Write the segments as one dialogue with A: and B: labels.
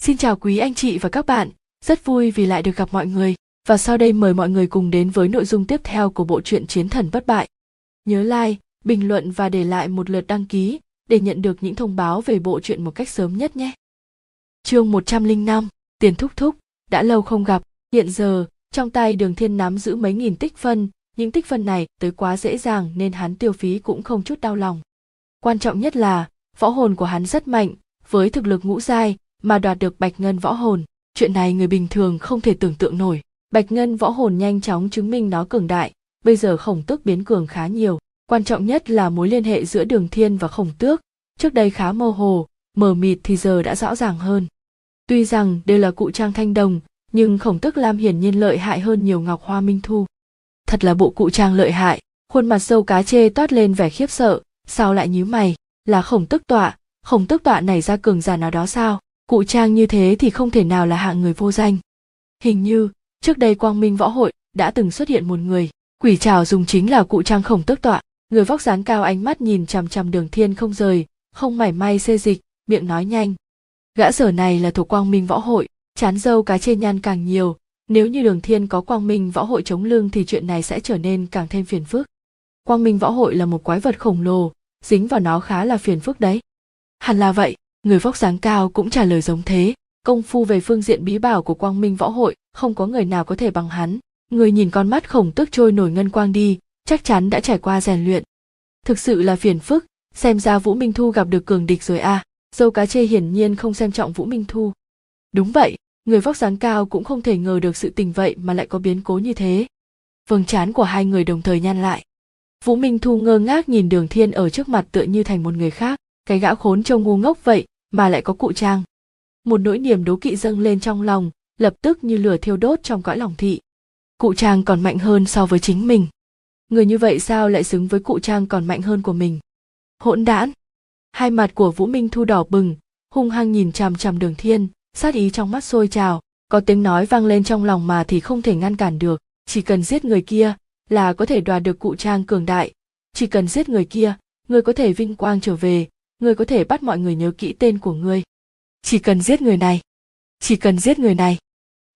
A: Xin chào quý anh chị và các bạn, rất vui vì lại được gặp mọi người. Và sau đây mời mọi người cùng đến với nội dung tiếp theo của bộ truyện Chiến thần bất bại. Nhớ like, bình luận và để lại một lượt đăng ký để nhận được những thông báo về bộ truyện một cách sớm nhất nhé. Chương 105, Tiền thúc thúc, đã lâu không gặp, hiện giờ, trong tay Đường Thiên nắm giữ mấy nghìn tích phân, những tích phân này tới quá dễ dàng nên hắn tiêu phí cũng không chút đau lòng. Quan trọng nhất là, võ hồn của hắn rất mạnh, với thực lực ngũ giai mà đoạt được bạch ngân võ hồn, chuyện này người bình thường không thể tưởng tượng nổi. Bạch ngân võ hồn nhanh chóng chứng minh nó cường đại, bây giờ khổng tước biến cường khá nhiều. Quan trọng nhất là mối liên hệ giữa đường thiên và khổng tước, trước đây khá mơ hồ, mờ mịt thì giờ đã rõ ràng hơn. Tuy rằng đều là cụ trang thanh đồng, nhưng khổng tước lam hiển nhiên lợi hại hơn nhiều ngọc hoa minh thu. Thật là bộ cụ trang lợi hại, khuôn mặt sâu cá chê toát lên vẻ khiếp sợ, sao lại nhíu mày, là khổng tức tọa, khổng tức tọa này ra cường giả nào đó sao, cụ trang như thế thì không thể nào là hạng người vô danh. Hình như, trước đây quang minh võ hội đã từng xuất hiện một người, quỷ trào dùng chính là cụ trang khổng tức tọa, người vóc dáng cao ánh mắt nhìn chằm chằm đường thiên không rời, không mảy may xê dịch, miệng nói nhanh. Gã sở này là thuộc quang minh võ hội, chán dâu cá trên nhăn càng nhiều, nếu như đường thiên có quang minh võ hội chống lưng thì chuyện này sẽ trở nên càng thêm phiền phức. Quang minh võ hội là một quái vật khổng lồ, dính vào nó khá là phiền phức đấy. Hẳn là vậy, người vóc dáng cao cũng trả lời giống thế. Công phu về phương diện bí bảo của quang minh võ hội, không có người nào có thể bằng hắn. Người nhìn con mắt khổng tức trôi nổi ngân quang đi, chắc chắn đã trải qua rèn luyện. Thực sự là phiền phức, xem ra Vũ Minh Thu gặp được cường địch rồi à, dâu cá chê hiển nhiên không xem trọng Vũ Minh Thu. Đúng vậy, người vóc dáng cao cũng không thể ngờ được sự tình vậy mà lại có biến cố như thế. Vầng trán của hai người đồng thời nhăn lại. Vũ Minh Thu ngơ ngác nhìn Đường Thiên ở trước mặt tựa như thành một người khác, cái gã khốn trông ngu ngốc vậy mà lại có cụ trang. Một nỗi niềm đố kỵ dâng lên trong lòng, lập tức như lửa thiêu đốt trong cõi lòng thị. Cụ trang còn mạnh hơn so với chính mình. Người như vậy sao lại xứng với cụ trang còn mạnh hơn của mình? Hỗn đản. Hai mặt của Vũ Minh Thu đỏ bừng, hung hăng nhìn chằm chằm Đường Thiên, sát ý trong mắt sôi trào, có tiếng nói vang lên trong lòng mà thì không thể ngăn cản được, chỉ cần giết người kia là có thể đoạt được cụ trang cường đại, chỉ cần giết người kia, người có thể vinh quang trở về, người có thể bắt mọi người nhớ kỹ tên của ngươi. Chỉ cần giết người này, chỉ cần giết người này.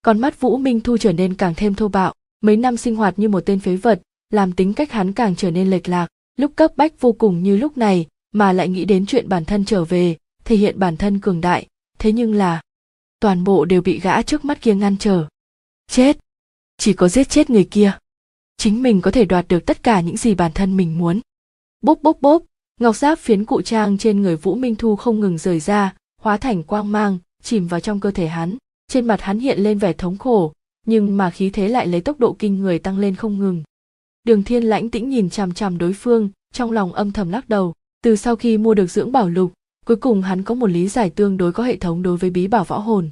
A: Con mắt Vũ Minh Thu trở nên càng thêm thô bạo, mấy năm sinh hoạt như một tên phế vật, làm tính cách hắn càng trở nên lệch lạc, lúc cấp bách vô cùng như lúc này, mà lại nghĩ đến chuyện bản thân trở về, thể hiện bản thân cường đại, thế nhưng là toàn bộ đều bị gã trước mắt kia ngăn trở. Chết, chỉ có giết chết người kia. Chính mình có thể đoạt được tất cả những gì bản thân mình muốn. Bốp bốp bốp, ngọc giáp phiến cụ trang trên người Vũ Minh Thu không ngừng rời ra, hóa thành quang mang, chìm vào trong cơ thể hắn. Trên mặt hắn hiện lên vẻ thống khổ, nhưng mà khí thế lại lấy tốc độ kinh người tăng lên không ngừng. Đường Thiên lãnh tĩnh nhìn chằm chằm đối phương, trong lòng âm thầm lắc đầu. Từ sau khi mua được dưỡng bảo lục, cuối cùng hắn có một lý giải tương đối có hệ thống đối với bí bảo võ hồn.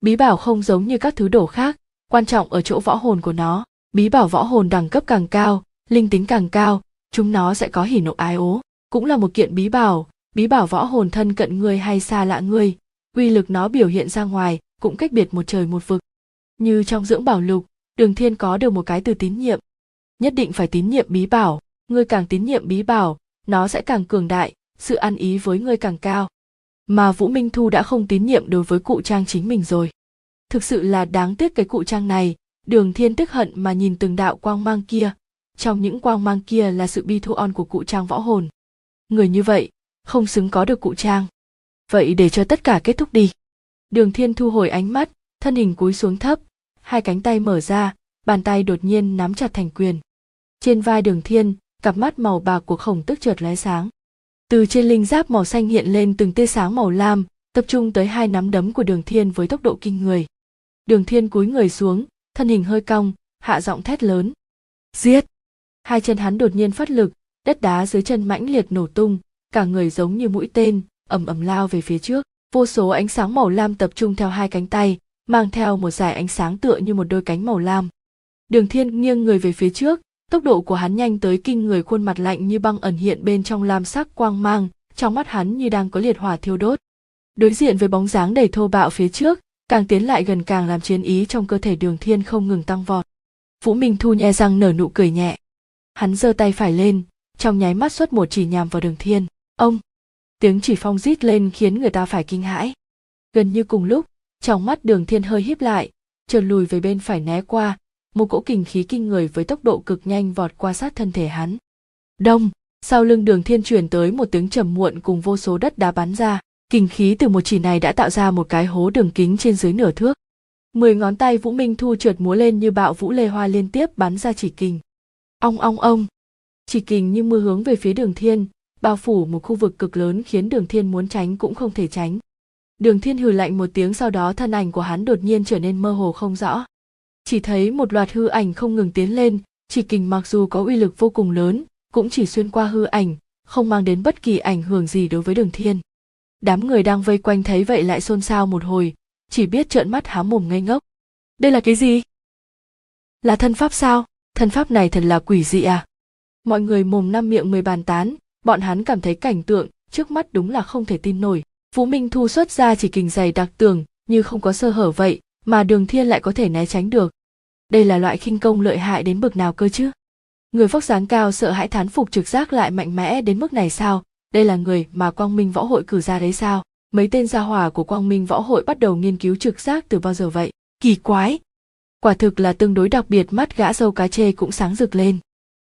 A: Bí bảo không giống như các thứ đồ khác, quan trọng ở chỗ võ hồn của nó. Bí bảo võ hồn đẳng cấp càng cao, linh tính càng cao, chúng nó sẽ có hỉ nộ ái ố. Cũng là một kiện bí bảo, bí bảo võ hồn thân cận người hay xa lạ người, uy lực nó biểu hiện ra ngoài cũng cách biệt một trời một vực. Như trong dưỡng bảo lục, Đường Thiên có được một cái từ tín nhiệm. Nhất định phải tín nhiệm bí bảo, ngươi càng tín nhiệm bí bảo, nó sẽ càng cường đại, sự ăn ý với ngươi càng cao. Mà Vũ Minh Thu đã không tín nhiệm đối với cụ trang chính mình rồi. Thực sự là đáng tiếc cái cụ trang này, Đường Thiên tức hận mà nhìn từng đạo quang mang kia, trong những quang mang kia là sự bi thu on của cụ trang võ hồn. Người như vậy, không xứng có được cụ trang. Vậy để cho tất cả kết thúc đi. Đường Thiên thu hồi ánh mắt, thân hình cúi xuống thấp, hai cánh tay mở ra, bàn tay đột nhiên nắm chặt thành quyền. Trên vai Đường Thiên, cặp mắt màu bạc của khổng tức chợt lóe sáng. Từ trên linh giáp màu xanh hiện lên từng tia sáng màu lam, tập trung tới hai nắm đấm của Đường Thiên với tốc độ kinh người. Đường Thiên cúi người xuống, thân hình hơi cong, hạ giọng thét lớn. Giết! Hai chân hắn đột nhiên phát lực, đất đá dưới chân mãnh liệt nổ tung, cả người giống như mũi tên, ầm ầm lao về phía trước. Vô số ánh sáng màu lam tập trung theo hai cánh tay, mang theo một dải ánh sáng tựa như một đôi cánh màu lam. Đường Thiên nghiêng người về phía trước, tốc độ của hắn nhanh tới kinh người khuôn mặt lạnh như băng ẩn hiện bên trong lam sắc quang mang, trong mắt hắn như đang có liệt hỏa thiêu đốt. Đối diện với bóng dáng đầy thô bạo phía trước, càng tiến lại gần càng làm chiến ý trong cơ thể đường thiên không ngừng tăng vọt vũ minh thu nhe răng nở nụ cười nhẹ hắn giơ tay phải lên trong nháy mắt xuất một chỉ nhằm vào đường thiên. Ông! Tiếng chỉ phong rít lên khiến người ta phải kinh hãi. Gần như cùng lúc, trong mắt đường thiên hơi híp lại, trượt lùi về bên phải né qua, một cỗ kình khí kinh người với tốc độ cực nhanh vọt qua sát thân thể hắn. Đông! Sau lưng đường thiên truyền tới một tiếng trầm muộn cùng vô số đất đá bắn ra, kình khí từ một chỉ này đã tạo ra một cái hố đường kính trên dưới nửa thước. Mười ngón tay vũ minh thu trượt múa lên như bạo vũ lê hoa liên tiếp bắn ra chỉ kình. Ong ong ong! Chỉ kình như mưa hướng về phía đường thiên, bao phủ một khu vực cực lớn khiến đường thiên muốn tránh cũng không thể tránh. Đường thiên hừ lạnh một tiếng sau đó thân ảnh của hắn đột nhiên trở nên mơ hồ không rõ. Chỉ thấy một loạt hư ảnh không ngừng tiến lên, chỉ kình mặc dù có uy lực vô cùng lớn, cũng chỉ xuyên qua hư ảnh, không mang đến bất kỳ ảnh hưởng gì đối với đường thiên. Đám người đang vây quanh thấy vậy lại xôn xao một hồi, chỉ biết trợn mắt há mồm ngây ngốc. Đây là cái gì? Là thân pháp sao? Thân pháp này thật là quỷ dị à? Mọi người mồm năm miệng mười bàn tán, bọn hắn cảm thấy cảnh tượng trước mắt đúng là không thể tin nổi. Phú minh thu xuất ra chỉ kình dày đặc tường, như không có sơ hở vậy, mà đường thiên lại có thể né tránh được. Đây là loại khinh công lợi hại đến bực nào cơ chứ? Người vóc dáng cao sợ hãi thán phục trực giác lại mạnh mẽ đến mức này sao? Đây là người mà quang minh võ hội cử ra đấy sao? Mấy tên gia hỏa của quang minh võ hội bắt đầu nghiên cứu trực giác từ bao giờ vậy? Kỳ quái! Quả thực là tương đối đặc biệt, mắt gã dâu cá chê cũng sáng rực lên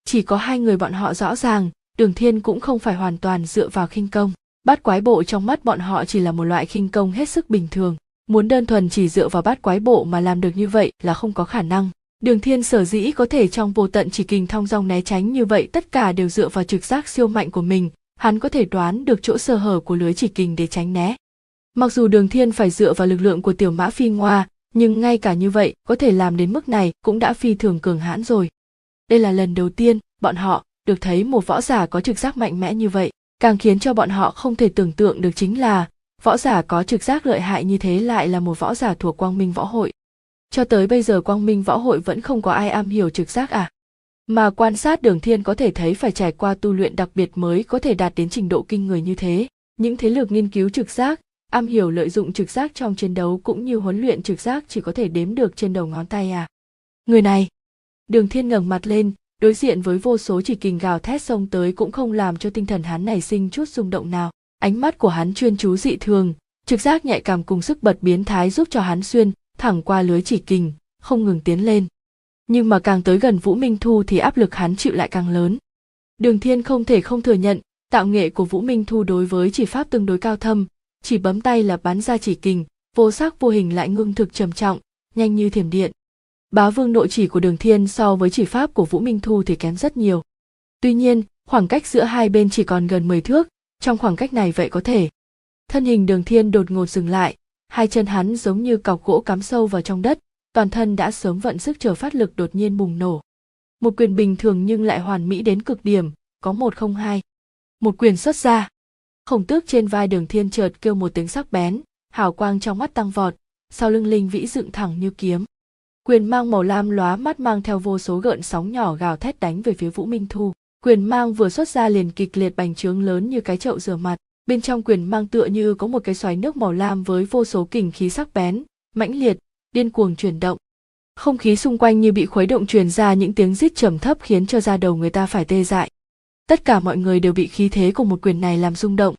A: chỉ có hai người bọn họ rõ ràng, đường thiên cũng không phải hoàn toàn dựa vào khinh công. Bát quái bộ trong mắt bọn họ chỉ là một loại khinh công hết sức bình thường. Muốn đơn thuần chỉ dựa vào bát quái bộ mà làm được như vậy là không có khả năng. Đường thiên sở dĩ có thể trong vô tận chỉ kình thong dong né tránh như vậy, tất cả đều dựa vào trực giác siêu mạnh của mình. Hắn có thể đoán được chỗ sơ hở của lưới chỉ kình để tránh né. Mặc dù đường thiên phải dựa vào lực lượng của tiểu mã phi ngoa, nhưng ngay cả như vậy, có thể làm đến mức này cũng đã phi thường cường hãn rồi đây là lần đầu tiên bọn họ được thấy một võ giả có trực giác mạnh mẽ như vậy. Càng khiến cho bọn họ không thể tưởng tượng được chính là võ giả có trực giác lợi hại như thế lại là một võ giả thuộc quang minh võ hội. Cho tới bây giờ quang minh võ hội vẫn không có ai am hiểu trực giác à? Mà quan sát đường thiên có thể thấy phải trải qua tu luyện đặc biệt mới có thể đạt đến trình độ kinh người như thế. Những thế lực nghiên cứu trực giác, am hiểu lợi dụng trực giác trong chiến đấu cũng như huấn luyện trực giác chỉ có thể đếm được trên đầu ngón tay à? Người này đường thiên ngẩng mặt lên, đối diện với vô số chỉ kình gào thét xông tới cũng không làm cho tinh thần hắn nảy sinh chút rung động nào. Ánh mắt của hắn chuyên chú dị thường, trực giác nhạy cảm cùng sức bật biến thái giúp cho hắn xuyên thẳng qua lưới chỉ kình, không ngừng tiến lên. Nhưng mà càng tới gần vũ minh thu thì áp lực hắn chịu lại càng lớn. Đường thiên không thể không thừa nhận, tạo nghệ của vũ minh thu đối với chỉ pháp tương đối cao thâm, chỉ bấm tay là bắn ra chỉ kình, vô sắc vô hình lại ngưng thực trầm trọng, nhanh như thiểm điện bá vương nội chỉ của đường thiên so với chỉ pháp của vũ minh thu thì kém rất nhiều. Tuy nhiên, khoảng cách giữa hai bên chỉ còn gần 10 thước, trong khoảng cách này vậy có thể. Thân hình đường thiên đột ngột dừng lại, hai chân hắn giống như cọc gỗ cắm sâu vào trong đất, toàn thân đã sớm vận sức chờ phát lực đột nhiên bùng nổ. Một quyền bình thường nhưng lại hoàn mỹ đến cực điểm, có một không hai. Một quyền xuất ra. Khổng tước trên vai đường thiên chợt kêu một tiếng sắc bén, hào quang trong mắt tăng vọt, sau lưng linh vĩ dựng thẳng như kiếm quyền mang màu lam lóa mắt mang theo vô số gợn sóng nhỏ gào thét đánh về phía vũ minh thu. Quyền mang vừa xuất ra liền kịch liệt bành trướng lớn như cái chậu rửa mặt. Bên trong quyền mang tựa như có một cái xoáy nước màu lam với vô số kình khí sắc bén, mãnh liệt, điên cuồng chuyển động. Không khí xung quanh như bị khuấy động truyền ra những tiếng rít trầm thấp khiến cho da đầu người ta phải tê dại. Tất cả mọi người đều bị khí thế của một quyền này làm rung động.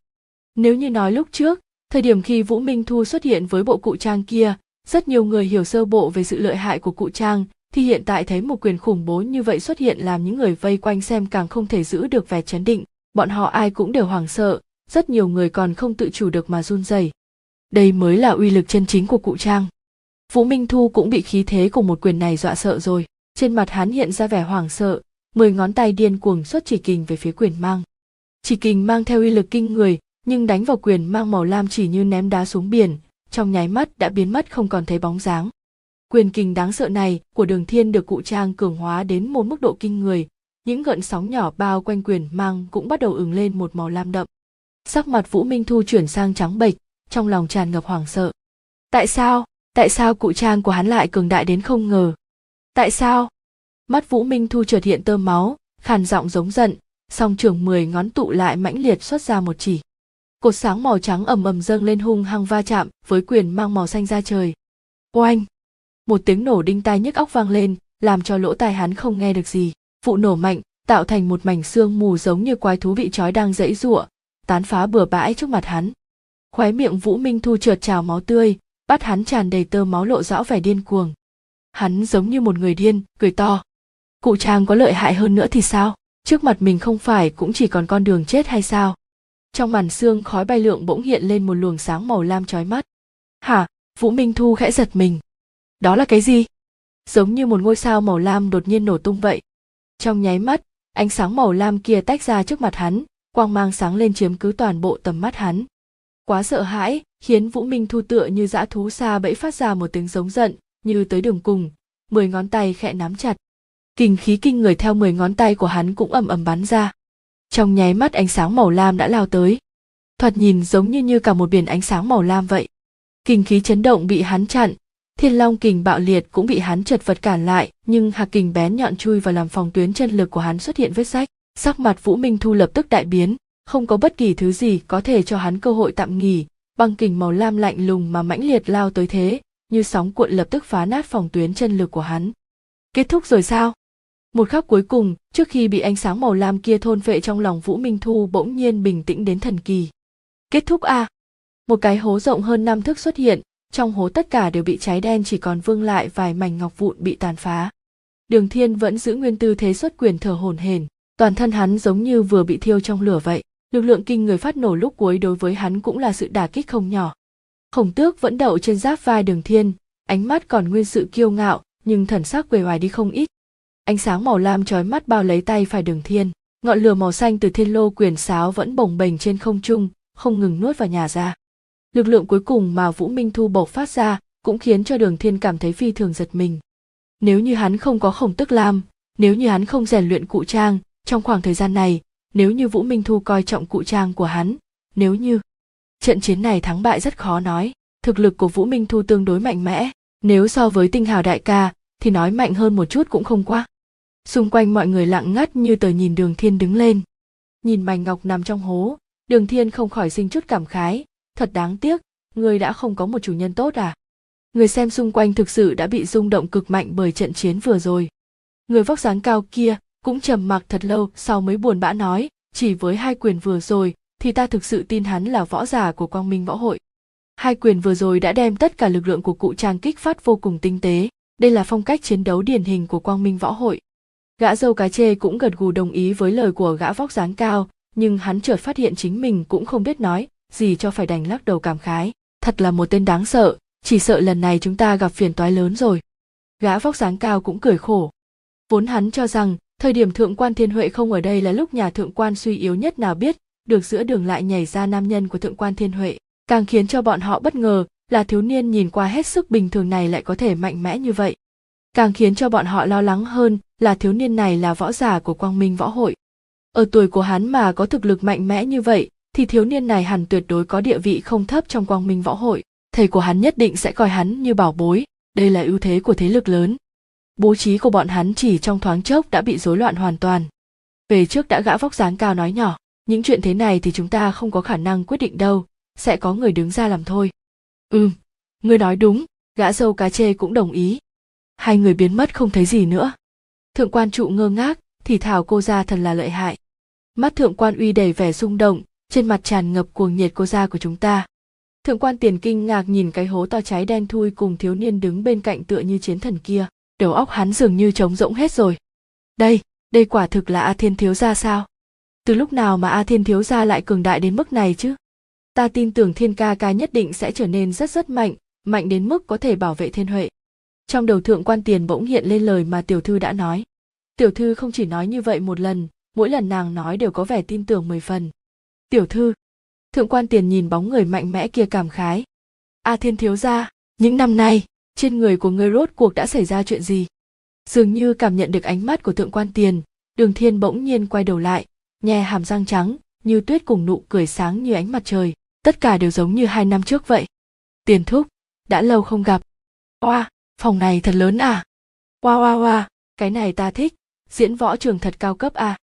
A: Nếu như nói lúc trước, thời điểm khi vũ minh thu xuất hiện với bộ cụ trang kia rất nhiều người hiểu sơ bộ về sự lợi hại của cụ trang, thì hiện tại thấy một quyền khủng bố như vậy xuất hiện làm những người vây quanh xem càng không thể giữ được vẻ chấn định. Bọn họ ai cũng đều hoảng sợ, rất nhiều người còn không tự chủ được mà run rẩy. Đây mới là uy lực chân chính của cụ trang. Vũ minh thu cũng bị khí thế của một quyền này dọa sợ rồi. Trên mặt hắn hiện ra vẻ hoảng sợ, mười ngón tay điên cuồng xuất chỉ kình về phía quyền mang. Chỉ kình mang theo uy lực kinh người, nhưng đánh vào quyền mang màu lam chỉ như ném đá xuống biển trong nháy mắt đã biến mất không còn thấy bóng dáng. Quyền kình đáng sợ này của đường thiên được cụ trang cường hóa đến một mức độ kinh người. Những gợn sóng nhỏ bao quanh quyền mang cũng bắt đầu ửng lên một màu lam đậm. Sắc mặt vũ minh thu chuyển sang trắng bệch, trong lòng tràn ngập hoảng sợ. Tại sao? Tại sao cụ trang của hắn lại cường đại đến không ngờ? Tại sao? Mắt vũ minh thu chợt hiện tơ máu, khàn giọng giống giận, song trường mười ngón tụ lại mãnh liệt xuất ra một chỉ cột sáng màu trắng ầm ầm dâng lên hung hăng va chạm với quyền mang màu xanh ra trời. Oanh! Một tiếng nổ đinh tai nhức óc vang lên, làm cho lỗ tai hắn không nghe được gì. Vụ nổ mạnh, tạo thành một mảnh xương mù giống như quái thú bị trói đang dãy giụa, tán phá bừa bãi trước mặt hắn. Khóe miệng vũ minh thu trượt trào máu tươi, bắt hắn tràn đầy tơ máu lộ rõ vẻ điên cuồng. Hắn giống như một người điên, cười to. Cụ trang có lợi hại hơn nữa thì sao? Trước mặt mình không phải cũng chỉ còn con đường chết hay sao? Trong màn xương khói bay lượng bỗng hiện lên một luồng sáng màu lam chói mắt. Hả? Vũ minh thu khẽ giật mình. Đó là cái gì? Giống như một ngôi sao màu lam đột nhiên nổ tung vậy. Trong nháy mắt, ánh sáng màu lam kia tách ra trước mặt hắn, quang mang sáng lên chiếm cứ toàn bộ tầm mắt hắn. Quá sợ hãi, khiến vũ minh thu tựa như dã thú xa bẫy phát ra một tiếng giống giận, như tới đường cùng. Mười ngón tay khẽ nắm chặt. Kinh khí kinh người theo mười ngón tay của hắn cũng ầm ầm bắn ra trong nháy mắt ánh sáng màu lam đã lao tới. Thoạt nhìn giống như như cả một biển ánh sáng màu lam vậy. Kinh khí chấn động bị hắn chặn, thiên long kình bạo liệt cũng bị hắn chật vật cản lại, nhưng hạc kình bén nhọn chui vào làm phòng tuyến chân lực của hắn xuất hiện vết rách. Sắc mặt vũ minh thu lập tức đại biến, không có bất kỳ thứ gì có thể cho hắn cơ hội tạm nghỉ. Băng kình màu lam lạnh lùng mà mãnh liệt lao tới thế, như sóng cuộn lập tức phá nát phòng tuyến chân lực của hắn. Kết thúc rồi sao? Một khắc cuối cùng, trước khi bị ánh sáng màu lam kia thôn vệ trong lòng vũ minh thu bỗng nhiên bình tĩnh đến thần kỳ. Kết thúc a. À? một cái hố rộng hơn năm thước xuất hiện, trong hố tất cả đều bị cháy đen chỉ còn vương lại vài mảnh ngọc vụn bị tàn phá. Đường thiên vẫn giữ nguyên tư thế xuất quyền thở hổn hển, toàn thân hắn giống như vừa bị thiêu trong lửa vậy, lực lượng kinh người phát nổ lúc cuối đối với hắn cũng là sự đả kích không nhỏ. Khổng tước vẫn đậu trên giáp vai đường thiên, ánh mắt còn nguyên sự kiêu ngạo, nhưng thần sắc quề hoài đi không ít ánh sáng màu lam chói mắt bao lấy tay phải đường thiên. Ngọn lửa màu xanh từ thiên lô quyền sáo vẫn bồng bềnh trên không trung, không ngừng nuốt vào nhà ra. Lực lượng cuối cùng mà vũ minh thu bộc phát ra cũng khiến cho đường thiên cảm thấy phi thường giật mình. Nếu như hắn không có khổng tức lam, nếu như hắn không rèn luyện cụ trang, trong khoảng thời gian này, nếu như vũ minh thu coi trọng cụ trang của hắn, nếu như trận chiến này thắng bại rất khó nói, thực lực của vũ minh thu tương đối mạnh mẽ, nếu so với tinh hào đại ca thì nói mạnh hơn một chút cũng không quá xung quanh mọi người lặng ngắt như tờ nhìn đường thiên đứng lên. Nhìn mảnh ngọc nằm trong hố, đường thiên không khỏi sinh chút cảm khái. Thật đáng tiếc, người đã không có một chủ nhân tốt à? Người xem xung quanh thực sự đã bị rung động cực mạnh bởi trận chiến vừa rồi. Người vóc dáng cao kia cũng trầm mặc thật lâu sau mới buồn bã nói, chỉ với hai quyền vừa rồi thì ta thực sự tin hắn là võ giả của quang minh võ hội. Hai quyền vừa rồi đã đem tất cả lực lượng của cụ trang kích phát vô cùng tinh tế. Đây là phong cách chiến đấu điển hình của quang minh võ hội gã dâu cá chê cũng gật gù đồng ý với lời của gã vóc dáng cao, nhưng hắn chợt phát hiện chính mình cũng không biết nói gì cho phải đành lắc đầu cảm khái. Thật là một tên đáng sợ, chỉ sợ lần này chúng ta gặp phiền toái lớn rồi. Gã vóc dáng cao cũng cười khổ. Vốn hắn cho rằng, thời điểm thượng quan thiên huệ không ở đây là lúc nhà thượng quan suy yếu nhất nào biết, được giữa đường lại nhảy ra nam nhân của thượng quan thiên huệ. Càng khiến cho bọn họ bất ngờ, là thiếu niên nhìn qua hết sức bình thường này lại có thể mạnh mẽ như vậy càng khiến cho bọn họ lo lắng hơn là thiếu niên này là võ giả của quang minh võ hội. Ở tuổi của hắn mà có thực lực mạnh mẽ như vậy, thì thiếu niên này hẳn tuyệt đối có địa vị không thấp trong quang minh võ hội. Thầy của hắn nhất định sẽ coi hắn như bảo bối. Đây là ưu thế của thế lực lớn. Bố trí của bọn hắn chỉ trong thoáng chốc đã bị rối loạn hoàn toàn. Về trước đã gã vóc dáng cao nói nhỏ, những chuyện thế này thì chúng ta không có khả năng quyết định đâu, sẽ có người đứng ra làm thôi. Ừm, ngươi nói đúng, gã dâu cá chê cũng đồng ý hai người biến mất không thấy gì nữa. Thượng quan trụ ngơ ngác, thì thảo cô ra thật là lợi hại. Mắt thượng quan uy đầy vẻ rung động, trên mặt tràn ngập cuồng nhiệt cô ra của chúng ta. Thượng quan tiền kinh ngạc nhìn cái hố to cháy đen thui cùng thiếu niên đứng bên cạnh tựa như chiến thần kia. Đầu óc hắn dường như trống rỗng hết rồi. Đây đây quả thực là a thiên thiếu gia sao? Từ lúc nào mà a thiên thiếu gia lại cường đại đến mức này chứ? Ta tin tưởng thiên ca ca nhất định sẽ trở nên rất rất mạnh mạnh đến mức có thể bảo vệ thiên huệ trong đầu thượng quan tiền bỗng hiện lên lời mà tiểu thư đã nói. Tiểu thư không chỉ nói như vậy một lần, mỗi lần nàng nói đều có vẻ tin tưởng mười phần. Tiểu thư, thượng quan tiền nhìn bóng người mạnh mẽ kia cảm khái. A thiên thiếu gia, những năm nay, trên người của ngươi rốt cuộc đã xảy ra chuyện gì? Dường như cảm nhận được ánh mắt của thượng quan tiền, đường thiên bỗng nhiên quay đầu lại nhè hàm răng trắng, như tuyết cùng nụ cười sáng như ánh mặt trời, tất cả đều giống như hai năm trước vậy. Tiền thúc, đã lâu không gặp. Oa! Phòng này thật lớn à? Oa oa oa, cái này ta thích, diễn võ trường thật cao cấp à?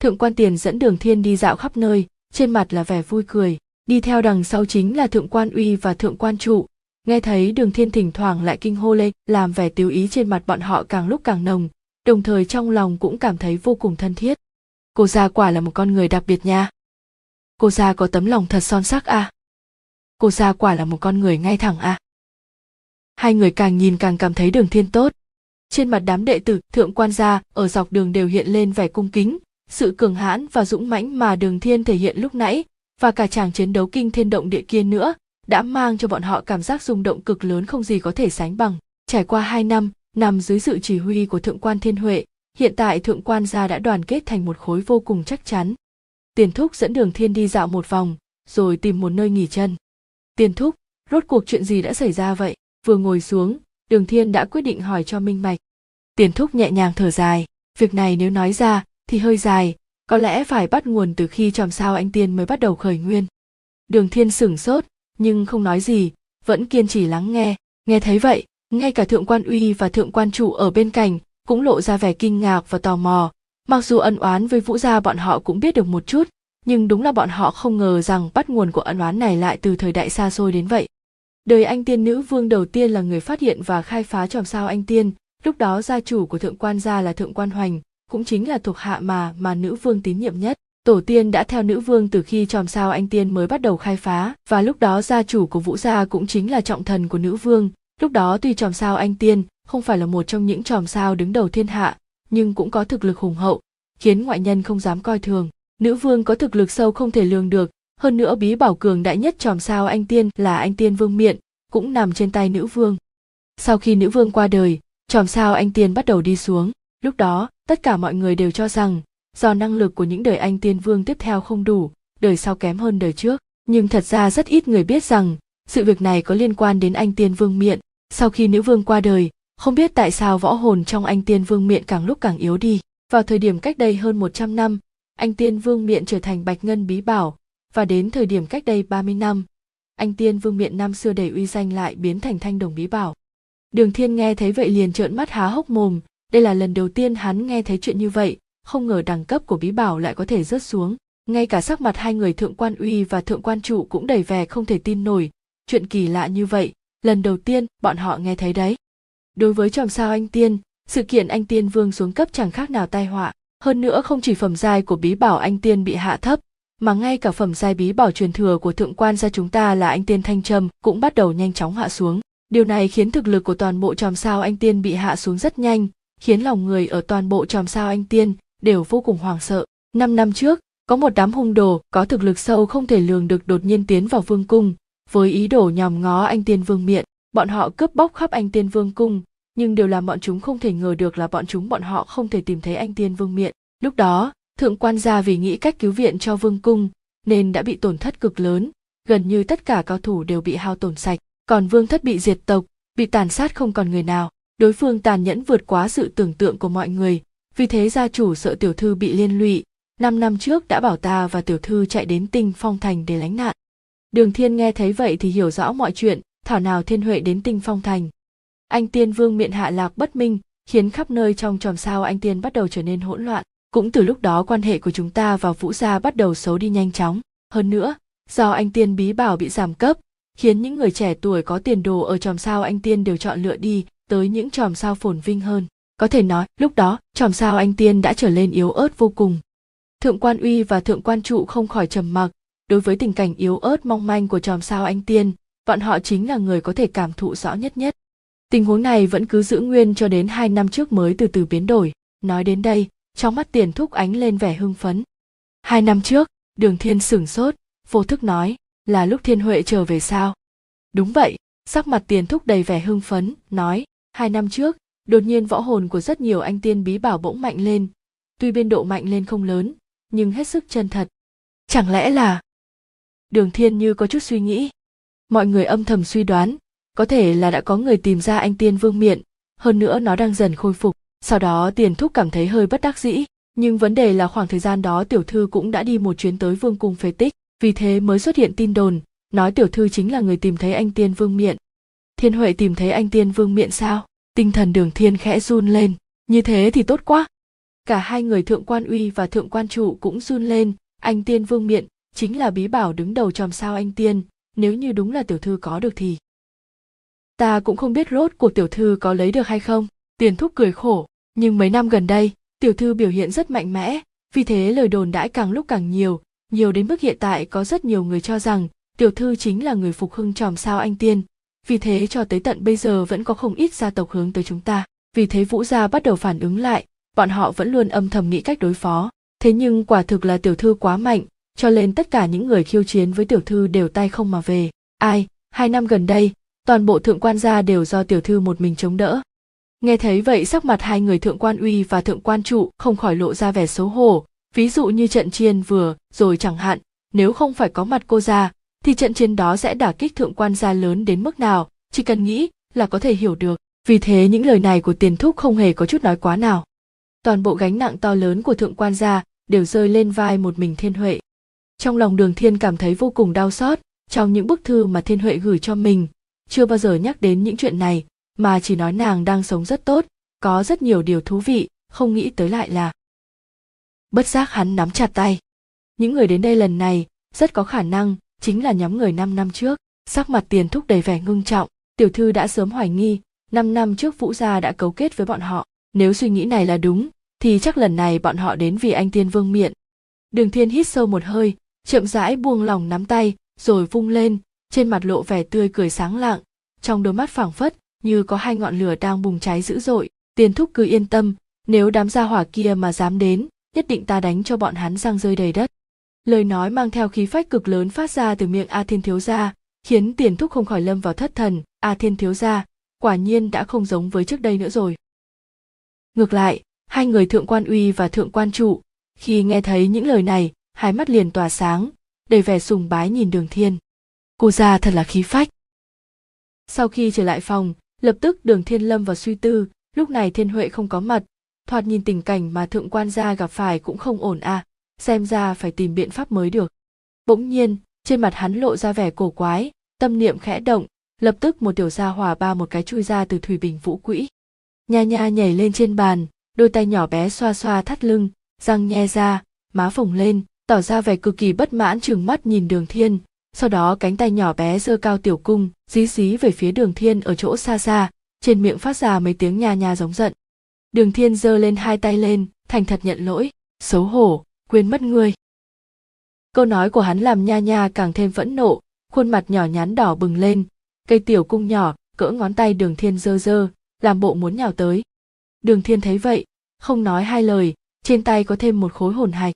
A: Thượng quan tiền dẫn đường thiên đi dạo khắp nơi, trên mặt là vẻ vui cười, đi theo đằng sau chính là thượng quan uy và thượng quan trụ. Nghe thấy đường thiên thỉnh thoảng lại kinh hô lên, làm vẻ tiêu ý trên mặt bọn họ càng lúc càng nồng, đồng thời trong lòng cũng cảm thấy vô cùng thân thiết. Cô gia quả là một con người đặc biệt nha. Cô gia có tấm lòng thật son sắc à? Cô gia quả là một con người ngay thẳng à? Hai người càng nhìn càng cảm thấy đường thiên tốt. Trên mặt đám đệ tử, thượng quan gia, ở dọc đường đều hiện lên vẻ cung kính. Sự cường hãn và dũng mãnh mà đường thiên thể hiện lúc nãy, và cả chàng chiến đấu kinh thiên động địa kia nữa, đã mang cho bọn họ cảm giác rung động cực lớn không gì có thể sánh bằng. Trải qua hai năm, nằm dưới sự chỉ huy của thượng quan thiên huệ, hiện tại thượng quan gia đã đoàn kết thành một khối vô cùng chắc chắn. Tiền thúc dẫn đường thiên đi dạo một vòng, rồi tìm một nơi nghỉ chân. Tiền thúc, rốt cuộc chuyện gì đã xảy ra vậy? Vừa ngồi xuống, đường thiên đã quyết định hỏi cho minh mạch tiền thúc nhẹ nhàng thở dài, việc này nếu nói ra, thì hơi dài, có lẽ phải bắt nguồn từ khi chòm sao anh tiên mới bắt đầu khởi nguyên. Đường thiên sửng sốt, nhưng không nói gì, vẫn kiên trì lắng nghe. Nghe thấy vậy, ngay cả thượng quan uy và thượng quan trụ ở bên cạnh cũng lộ ra vẻ kinh ngạc và tò mò. Mặc dù ân oán với vũ gia bọn họ cũng biết được một chút, nhưng đúng là bọn họ không ngờ rằng bắt nguồn của ân oán này lại từ thời đại xa xôi đến vậy đời anh tiên nữ vương đầu tiên là người phát hiện và khai phá chòm sao anh tiên. Lúc đó gia chủ của thượng quan gia là thượng quan hoành, cũng chính là thuộc hạ mà mà nữ vương tín nhiệm nhất. Tổ tiên đã theo nữ vương từ khi chòm sao anh tiên mới bắt đầu khai phá, và lúc đó gia chủ của vũ gia cũng chính là trọng thần của nữ vương. Lúc đó tuy chòm sao anh tiên không phải là một trong những chòm sao đứng đầu thiên hạ, nhưng cũng có thực lực hùng hậu, khiến ngoại nhân không dám coi thường. Nữ vương có thực lực sâu không thể lường được hơn nữa bí bảo cường đại nhất chòm sao anh tiên là anh tiên vương miện, cũng nằm trên tay nữ vương. Sau khi nữ vương qua đời, chòm sao anh tiên bắt đầu đi xuống. Lúc đó, tất cả mọi người đều cho rằng, do năng lực của những đời anh tiên vương tiếp theo không đủ, đời sau kém hơn đời trước. Nhưng thật ra rất ít người biết rằng, sự việc này có liên quan đến anh tiên vương miện. Sau khi nữ vương qua đời, không biết tại sao võ hồn trong anh tiên vương miện càng lúc càng yếu đi. Vào thời điểm cách đây hơn 100 năm, anh tiên vương miện trở thành bạch ngân bí bảo và đến thời điểm cách đây 30 năm, anh tiên vương miện năm xưa đầy uy danh lại biến thành thanh đồng bí bảo. Đường thiên nghe thấy vậy liền trợn mắt há hốc mồm. Đây là lần đầu tiên hắn nghe thấy chuyện như vậy, không ngờ đẳng cấp của bí bảo lại có thể rớt xuống. Ngay cả sắc mặt hai người thượng quan uy và thượng quan trụ cũng đầy vẻ không thể tin nổi. Chuyện kỳ lạ như vậy, lần đầu tiên bọn họ nghe thấy đấy. Đối với chòm sao anh tiên, sự kiện anh tiên vương xuống cấp chẳng khác nào tai họa. Hơn nữa không chỉ phẩm giai của bí bảo anh tiên bị hạ thấp mà ngay cả phẩm giai bí bảo truyền thừa của thượng quan gia chúng ta là anh tiên thanh trâm cũng bắt đầu nhanh chóng hạ xuống. Điều này khiến thực lực của toàn bộ tròm sao anh tiên bị hạ xuống rất nhanh, khiến lòng người ở toàn bộ tròm sao anh tiên đều vô cùng hoảng sợ. Năm năm trước, có một đám hung đồ có thực lực sâu không thể lường được đột nhiên tiến vào vương cung. Với ý đồ nhòm ngó anh tiên vương miện, bọn họ cướp bóc khắp anh tiên vương cung, nhưng điều làm bọn chúng không thể ngờ được là bọn chúng bọn họ không thể tìm thấy anh tiên vương miện. Lúc đó thượng quan gia vì nghĩ cách cứu viện cho vương cung, nên đã bị tổn thất cực lớn, gần như tất cả cao thủ đều bị hao tổn sạch, còn vương thất bị diệt tộc, bị tàn sát không còn người nào, đối phương tàn nhẫn vượt quá sự tưởng tượng của mọi người, vì thế gia chủ sợ tiểu thư bị liên lụy, năm năm trước đã bảo ta và tiểu thư chạy đến tinh phong thành để lánh nạn. Đường thiên nghe thấy vậy thì hiểu rõ mọi chuyện, thảo nào thiên huệ đến tinh phong thành. Anh tiên vương miệng hạ lạc bất minh, khiến khắp nơi trong tròm sao anh tiên bắt đầu trở nên hỗn loạn cũng từ lúc đó quan hệ của chúng ta và vũ gia bắt đầu xấu đi nhanh chóng. Hơn nữa, do anh tiên bí bảo bị giảm cấp, khiến những người trẻ tuổi có tiền đồ ở tròm sao anh tiên đều chọn lựa đi tới những tròm sao phồn vinh hơn. Có thể nói, lúc đó, tròm sao anh tiên đã trở lên yếu ớt vô cùng. Thượng quan uy và thượng quan trụ không khỏi trầm mặc. Đối với tình cảnh yếu ớt mong manh của tròm sao anh tiên, bọn họ chính là người có thể cảm thụ rõ nhất nhất. Tình huống này vẫn cứ giữ nguyên cho đến hai năm trước mới từ từ biến đổi. Nói đến đây trong mắt tiền thúc ánh lên vẻ hưng phấn. Hai năm trước, đường thiên sửng sốt, vô thức nói, là lúc thiên huệ trở về sao? Đúng vậy, sắc mặt tiền thúc đầy vẻ hưng phấn, nói, hai năm trước, đột nhiên võ hồn của rất nhiều anh tiên bí bảo bỗng mạnh lên. Tuy biên độ mạnh lên không lớn, nhưng hết sức chân thật. Chẳng lẽ là đường thiên như có chút suy nghĩ? Mọi người âm thầm suy đoán, có thể là đã có người tìm ra anh tiên vương miện, hơn nữa nó đang dần khôi phục sau đó tiền thúc cảm thấy hơi bất đắc dĩ, nhưng vấn đề là khoảng thời gian đó tiểu thư cũng đã đi một chuyến tới vương cung phế tích, vì thế mới xuất hiện tin đồn, nói tiểu thư chính là người tìm thấy anh tiên vương miện. Thiên huệ tìm thấy anh tiên vương miện sao? Tinh thần đường thiên khẽ run lên. Như thế thì tốt quá. Cả hai người thượng quan uy và thượng quan trụ cũng run lên. Anh tiên vương miện chính là bí bảo đứng đầu chòm sao anh tiên. Nếu như đúng là tiểu thư có được thì. Ta cũng không biết rốt cuộc tiểu thư có lấy được hay không. Tiền thúc cười khổ nhưng mấy năm gần đây, tiểu thư biểu hiện rất mạnh mẽ, vì thế lời đồn đãi càng lúc càng nhiều nhiều đến mức hiện tại có rất nhiều người cho rằng tiểu thư chính là người phục hưng tròm sao anh tiên. Vì thế cho tới tận bây giờ vẫn có không ít gia tộc hướng tới chúng ta. Vì thế vũ gia bắt đầu phản ứng lại, bọn họ vẫn luôn âm thầm nghĩ cách đối phó. Thế nhưng quả thực là tiểu thư quá mạnh, cho nên tất cả những người khiêu chiến với tiểu thư đều tay không mà về. Ai, hai năm gần đây, toàn bộ thượng quan gia đều do tiểu thư một mình chống đỡ nghe thấy vậy sắc mặt hai người thượng quan uy và thượng quan trụ không khỏi lộ ra vẻ xấu hổ. Ví dụ như trận chiên vừa, rồi chẳng hạn, nếu không phải có mặt cô ra, thì trận chiến đó sẽ đả kích thượng quan gia lớn đến mức nào? Chỉ cần nghĩ là có thể hiểu được. Vì thế những lời này của tiền thúc không hề có chút nói quá nào. Toàn bộ gánh nặng to lớn của thượng quan gia đều rơi lên vai một mình thiên huệ. Trong lòng đường thiên cảm thấy vô cùng đau xót. Trong những bức thư mà thiên huệ gửi cho mình, chưa bao giờ nhắc đến những chuyện này mà chỉ nói nàng đang sống rất tốt, có rất nhiều điều thú vị, không nghĩ tới lại là bất giác hắn nắm chặt tay. Những người đến đây lần này, rất có khả năng chính là nhóm người năm năm trước. Sắc mặt tiền thúc đầy vẻ ngưng trọng, tiểu thư đã sớm hoài nghi, năm năm trước vũ gia đã cấu kết với bọn họ. Nếu suy nghĩ này là đúng, thì chắc lần này bọn họ đến vì anh tiên vương miện. Đường thiên hít sâu một hơi, chậm rãi buông lòng nắm tay, rồi vung lên, trên mặt lộ vẻ tươi cười sáng lạng, trong đôi mắt phảng phất như có hai ngọn lửa đang bùng cháy dữ dội, tiền thúc cứ yên tâm, nếu đám gia hỏa kia mà dám đến, nhất định ta đánh cho bọn hắn răng rơi đầy đất. Lời nói mang theo khí phách cực lớn phát ra từ miệng a thiên thiếu gia, khiến tiền thúc không khỏi lâm vào thất thần. A thiên thiếu gia, quả nhiên đã không giống với trước đây nữa rồi. Ngược lại, hai người thượng quan uy và thượng quan trụ, khi nghe thấy những lời này, hai mắt liền tỏa sáng, đầy vẻ sùng bái nhìn đường thiên. Cô ra thật là khí phách. Sau khi trở lại phòng lập tức đường thiên lâm vào suy tư, lúc này thiên huệ không có mặt. Thoạt nhìn tình cảnh mà thượng quan gia gặp phải cũng không ổn à xem ra phải tìm biện pháp mới được. Bỗng nhiên, trên mặt hắn lộ ra vẻ cổ quái, tâm niệm khẽ động, lập tức một tiểu gia hỏa ba một cái chui ra từ thủy bình vũ quỹ. Nha nha nhảy lên trên bàn, đôi tay nhỏ bé xoa xoa thắt lưng, răng nhe ra, má phồng lên, tỏ ra vẻ cực kỳ bất mãn chừng mắt nhìn đường thiên sau đó cánh tay nhỏ bé giơ cao tiểu cung, dí dí về phía đường thiên ở chỗ xa xa, trên miệng phát ra mấy tiếng nha nha giống giận. Đường thiên giơ lên hai tay lên, thành thật nhận lỗi, xấu hổ, quên mất ngươi. Câu nói của hắn làm nha nha càng thêm phẫn nộ, khuôn mặt nhỏ nhắn đỏ bừng lên, cây tiểu cung nhỏ, cỡ ngón tay đường thiên dơ dơ làm bộ muốn nhào tới. Đường thiên thấy vậy, không nói hai lời, trên tay có thêm một khối hồn hạch.